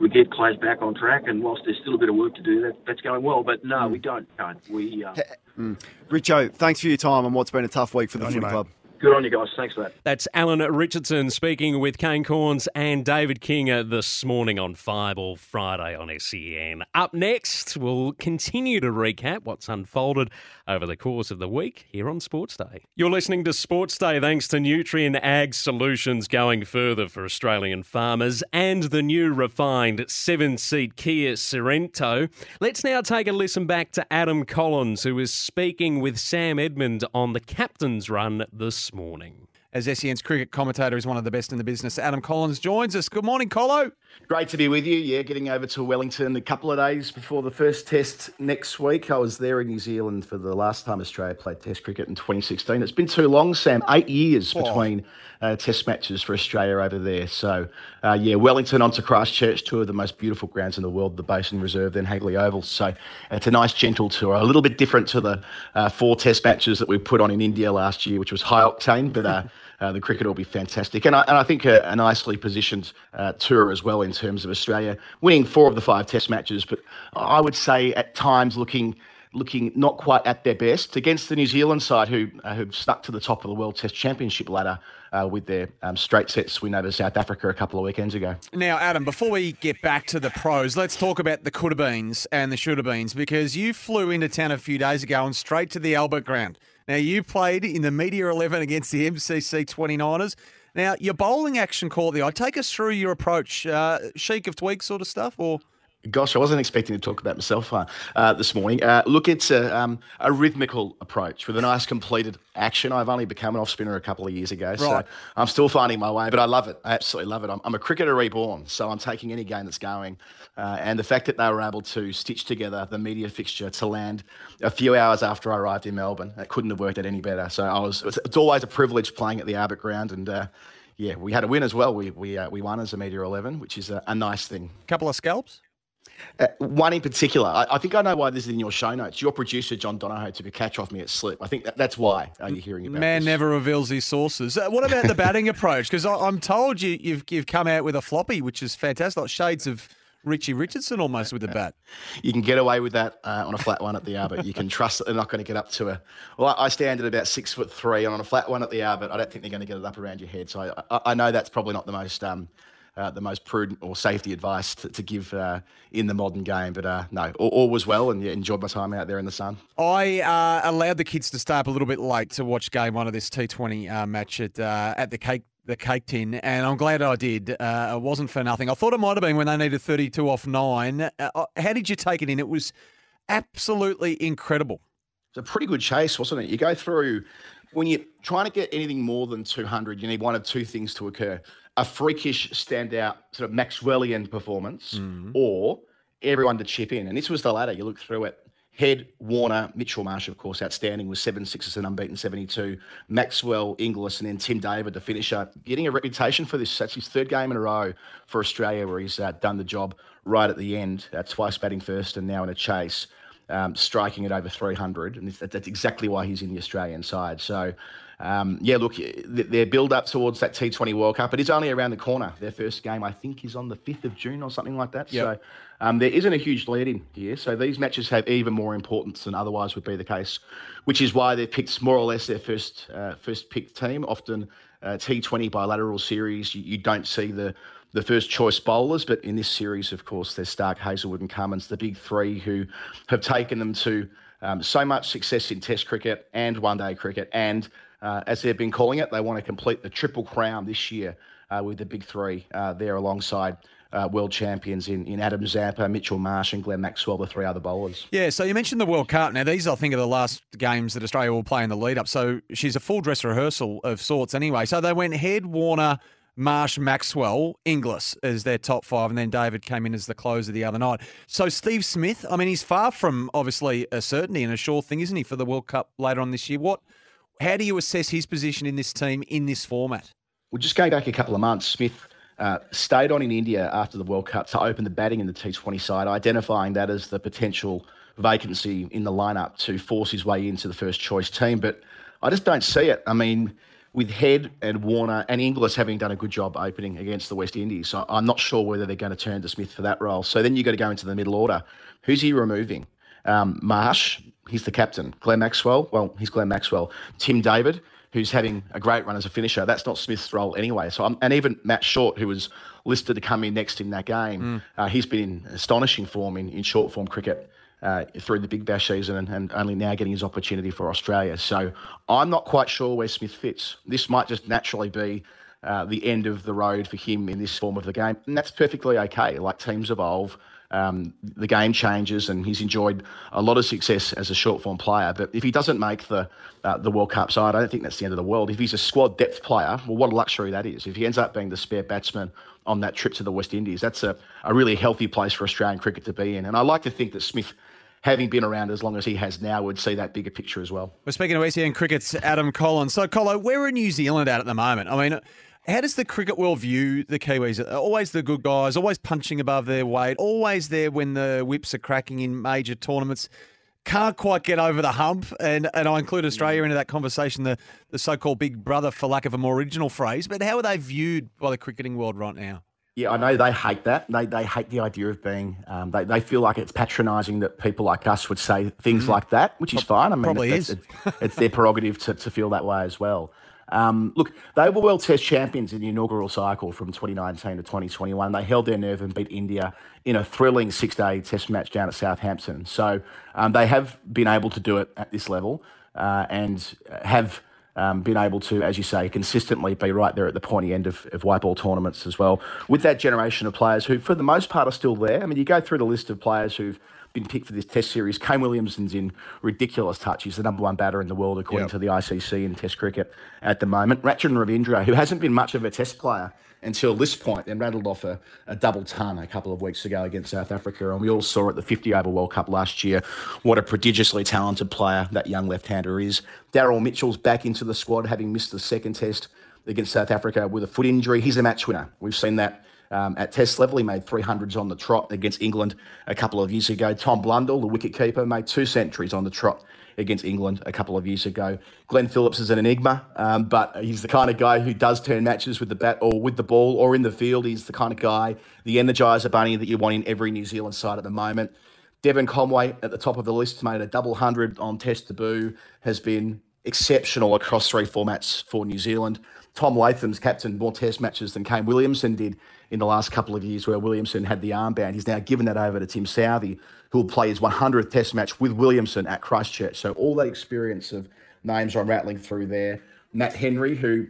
we get Claz back on track. And whilst there's still a bit of work to do, that that's going well. But no, mm. we don't. don't. We. Uh, mm. Richo, thanks for your time on what's been a tough week for the footy club. Good on you guys. Thanks for that. That's Alan Richardson speaking with Kane Cornes and David King uh, this morning on Fireball Friday on SEN. Up next, we'll continue to recap what's unfolded over the course of the week here on Sports Day. You're listening to Sports Day thanks to Nutrien Ag Solutions going further for Australian farmers and the new refined seven seat Kia Sorento. Let's now take a listen back to Adam Collins, who is speaking with Sam Edmund on the captain's run this this morning. As SEN's cricket commentator is one of the best in the business, Adam Collins joins us. Good morning, Colo. Great to be with you. Yeah, getting over to Wellington a couple of days before the first test next week. I was there in New Zealand for the last time Australia played Test cricket in 2016. It's been too long, Sam. Eight years oh. between uh, Test matches for Australia over there. So, uh, yeah, Wellington onto Christchurch, two of the most beautiful grounds in the world, the Basin Reserve, then Hagley Oval. So, it's a nice, gentle tour. A little bit different to the uh, four Test matches that we put on in India last year, which was high octane, but. [LAUGHS] Uh, uh, the cricket will be fantastic. And I, and I think a, a nicely positioned uh, tour as well in terms of Australia winning four of the five Test matches, but I would say at times looking looking not quite at their best against the New Zealand side, who uh, who've stuck to the top of the World Test Championship ladder uh, with their um, straight sets win over South Africa a couple of weekends ago. Now, Adam, before we get back to the pros, let's talk about the could have beens and the should have beens because you flew into town a few days ago and straight to the Albert Ground. Now, you played in the Media 11 against the MCC 29ers. Now, your bowling action the eye. Take us through your approach. Uh, of tweak sort of stuff, or Gosh, I wasn't expecting to talk about myself uh, uh, this morning. Uh, look, it's a, um, a, rhythmical approach with a nice completed action. I've only become an off spinner a couple of years ago, right. so I'm still finding my way, but I love it. I absolutely love it. I'm, I'm a cricketer reborn, so I'm taking any game that's going. Uh, and the fact that they were able to stitch together the media fixture to land a few hours after I arrived in Melbourne, it couldn't have worked out any better. So I was, it's, it's always a privilege playing at the Albert Ground and uh, yeah, we had a win as well. We we uh, we won as a Media 11, which is a, a nice thing. A Couple of scalps. Uh, one in particular, I, I, think I know why this is in your show notes. Your producer, John Donohoe, took a catch off me at slip. I think that, that's why are you hearing about Man this. never reveals his sources. Uh, what about the batting [LAUGHS] approach? Because I'm told you, you've, you've come out with a floppy, which is fantastic. Like shades of Richie Richardson almost with the bat. [LAUGHS] You can get away with that uh, on a flat one at the Arbor. You can trust that they're not going to get up to a. Well, I stand at about six foot three, and on a flat one at the Albert, I don't think they're going to get it up around your head. So I, I know that's probably not the most. Um, uh, the most prudent or safety advice to, to give uh, in the modern game. But uh, no, all, all, was well and yeah, enjoyed my time out there in the sun. I uh, allowed the kids to stay up a little bit late to watch game one of this T20 uh, match at uh, at the Cake the Cake Tin, and I'm glad I did. it wasn't for nothing. I thought it might have been when they needed 32 off nine. how did you take it in? It was absolutely incredible. It's a pretty good chase, wasn't it? You go through when you're trying to get anything more than 200, you need one of two things to occur a freakish standout sort of Maxwellian performance mm-hmm. or everyone to chip in. And this was the latter. You look through it. Head, Warner, Mitchell Marsh, of course, outstanding with seven sixes and unbeaten 72. Maxwell, Inglis, and then Tim David, the finisher, getting a reputation for this. That's his third game in a row for Australia where he's uh, done the job right at the end, uh, twice batting first and now in a chase, um, striking at over 300. And that's exactly why he's in the Australian side. So um, yeah, look, their build up towards that T20 World Cup, but it is only around the corner. Their first game, I think, is on the 5th of June or something like that. Yep. So um, there isn't a huge lead in here. So these matches have even more importance than otherwise would be the case, which is why they've picked more or less their first uh, first picked team. Often uh, T20 bilateral series, you, you don't see the the first choice bowlers, but in this series, of course, there's Stark, Hazlewood, and Cummins, the big three who have taken them to um, so much success in Test cricket and one day cricket and uh, as they've been calling it. They want to complete the triple crown this year uh, with the big three uh, there alongside. Uh, world champions in, in Adam Zampa, Mitchell Marsh, and Glenn Maxwell, the three other bowlers. Yeah, so you mentioned the World Cup. Now, these, I think, are the last games that Australia will play in the lead up. So she's a full dress rehearsal of sorts anyway. So they went Head, Warner, Marsh, Maxwell, Inglis as their top five, and then David came in as the closer the other night. So Steve Smith, I mean, he's far from obviously a certainty and a sure thing, isn't he, for the World Cup later on this year? What how do you assess his position in this team in this format? Well, just going back a couple of months, Smith uh, stayed on in India after the World Cup to open the batting in the T20 side, identifying that as the potential vacancy in the lineup to force his way into the first choice team. But I just don't see it. I mean, with Head and Warner and Inglis having done a good job opening against the West Indies, so I'm not sure whether they're going to turn to Smith for that role. So then you've got to go into the middle order. Who's he removing? Um, Marsh, he's the captain. Glenn Maxwell, well, he's Glenn Maxwell. Tim David, who's having a great run as a finisher. That's not Smith's role anyway. So, I'm, and even Matt Short, who was listed to come in next in that game, mm. uh, he's been in astonishing form in, in short form cricket. Uh, through the Big Bash season and, and, only now getting his opportunity for Australia. So I'm not quite sure where Smith fits. This might just naturally be uh, the end of the road for him in this form of the game. And that's perfectly okay. Like teams evolve um, the game changes, and he's enjoyed a lot of success as a short form player. But if he doesn't make the uh, the World Cup side, I don't think that's the end of the world. If he's a squad depth player, well, what a luxury that is. If he ends up being the spare batsman on that trip to the West Indies, that's a, a really healthy place for Australian cricket to be in. And I like to think that Smith having been around as long as he has now, would see that bigger picture as well. We're speaking of SEN Cricket's Adam Collins. So, Colo, where are New Zealand at at the moment? I mean, how does the cricket world view the Kiwis? Always the good guys, always punching above their weight, always there when the whips are cracking in major tournaments. Can't quite get over the hump, and, and I include Australia into that conversation, the, the so called big brother, for lack of a more original phrase. But how are they viewed by the cricketing world right now? Yeah, I know they hate that. They, they hate the idea of being. Um, they, they feel like it's patronising that people like us would say things Mhm. like that, which is fine. I mean, Probably it's, is. It's, it's their prerogative to, to feel that way as well. Um, look, they were World Test champions in the inaugural cycle from 2019 to 2021. They held their nerve and beat India in a thrilling six-day Test match down at Southampton. So um, they have been able to do it at this level uh, and have um, been able to, as you say, consistently be right there at the pointy end of, of white ball tournaments as well. With that generation of players who, for the most part, are still there. I mean, you go through the list of players who've been picked for this Test series. Kane Williamson's in ridiculous touch. He's the number one batter in the world according Yep. to the ICC in Test cricket at the moment. Rachin Ravindra, who hasn't been much of a Test player until this point, then rattled off a, a double ton a couple of weeks ago against South Africa. And we all saw at the 50 over World Cup last year what a prodigiously talented player that young left hander is. Daryl Mitchell's back into the squad, having missed the second Test against South Africa with a foot injury. He's a match winner. We've seen that um, at Test level. He made 300s on the trot against England a couple of years ago. Tom Blundell, the wicket keeper, made two centuries on the trot against England a couple of years ago. Glenn Phillips is an enigma, um, but he's the kind of guy who does turn matches with the bat or with the ball or in the field. He's the kind of guy, the energizer bunny that you want in every New Zealand side at the moment. Devon Conway at the top of the list made a double hundred on Test debut, has been exceptional across three formats for New Zealand. Tom Latham's captained more Test matches than Kane Williamson did in the last couple of years, where Williamson had the armband. He's now given that over to Tim Southee, who will play his 100th Test match with Williamson at Christchurch. So all that experience of names I'm rattling through there. Matt Henry, who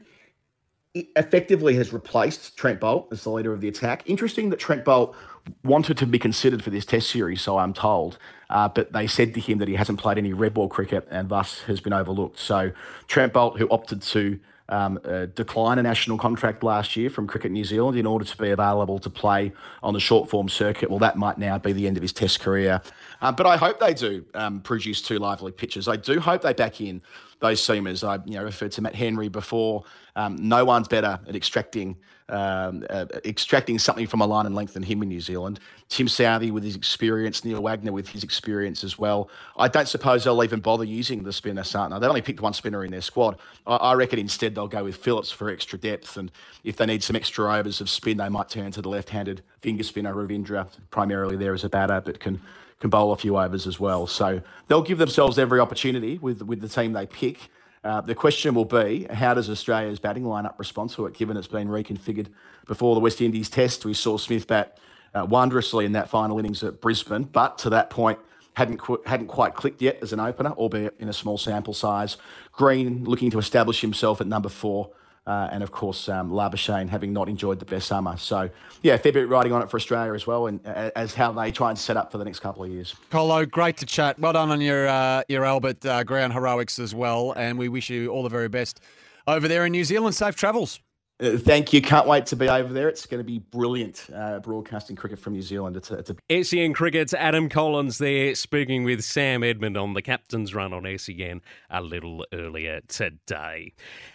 effectively has replaced Trent Boult as the leader of the attack. Interesting that Trent Boult wanted to be considered for this Test series, so I'm told, uh, but they said to him that he hasn't played any red ball cricket and thus has been overlooked. So Trent Boult, who opted to um, uh, decline a national contract last year from Cricket New Zealand in order to be available to play on the short form circuit, well, that might now be the end of his Test career. Uh, but I hope they do um, produce two lively pitches. I do hope they back in those seamers. I you know referred to Matt Henry before. Um, no one's better at extracting um, uh, extracting something from a line and length than him in New Zealand. Tim Southee with his experience, Neil Wagner with his experience as well. I don't suppose they'll even bother using the spinner Santner. They've only picked one spinner in their squad. I, I reckon instead they'll go with Phillips for extra depth, and if they need some extra overs of spin, they might turn to the left-handed finger spinner Ravindra, primarily there as a batter, but can can bowl a few overs as well. So they'll give themselves every opportunity with with the team they pick. Uh, the question will be how does Australia's batting lineup respond to it, given it's been reconfigured before the West Indies test? We saw Smith bat uh, wondrously in that final innings at Brisbane, but to that point hadn't qu- hadn't quite clicked yet as an opener, albeit in a small sample size. Green looking to establish himself at number four. Uh, and of course, um, Labuschagne having not enjoyed the best summer. So, yeah, a fair bit riding on it for Australia as well, and uh, as how they try and set up for the next couple of years. Colo, great to chat. Well done on your uh, your Albert uh, ground heroics as well, and we wish you all the very best over there in New Zealand. Safe travels. Uh, thank you. Can't wait to be over there. It's going to be brilliant uh, broadcasting cricket from New Zealand. It's a, it's a SEN Cricket's Adam Collins there speaking with Sam Edmund on the captain's run on SEN a little earlier today.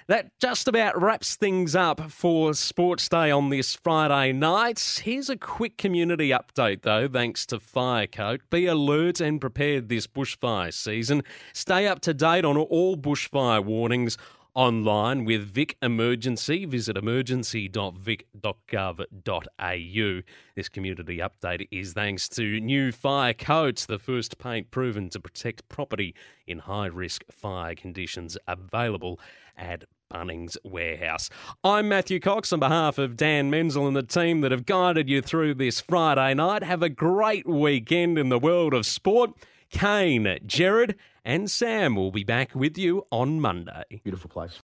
That just about wraps things up for Sports Day on this Friday night. Here's a quick community update though, thanks to Firecoat. Be alert and prepared this bushfire season. Stay up to date on all bushfire warnings online with Vic Emergency. Visit emergency.vic.gov.au. This community update is thanks to new fire coats, the first paint proven to protect property in high risk fire conditions, available at Bunnings Warehouse. I'm Matthew Cocks on behalf of Dan Menzel and the team that have guided you through this Friday night. Have a great weekend in the world of sport. Kane, Jared, and Sam will be back with you on Monday. Beautiful place.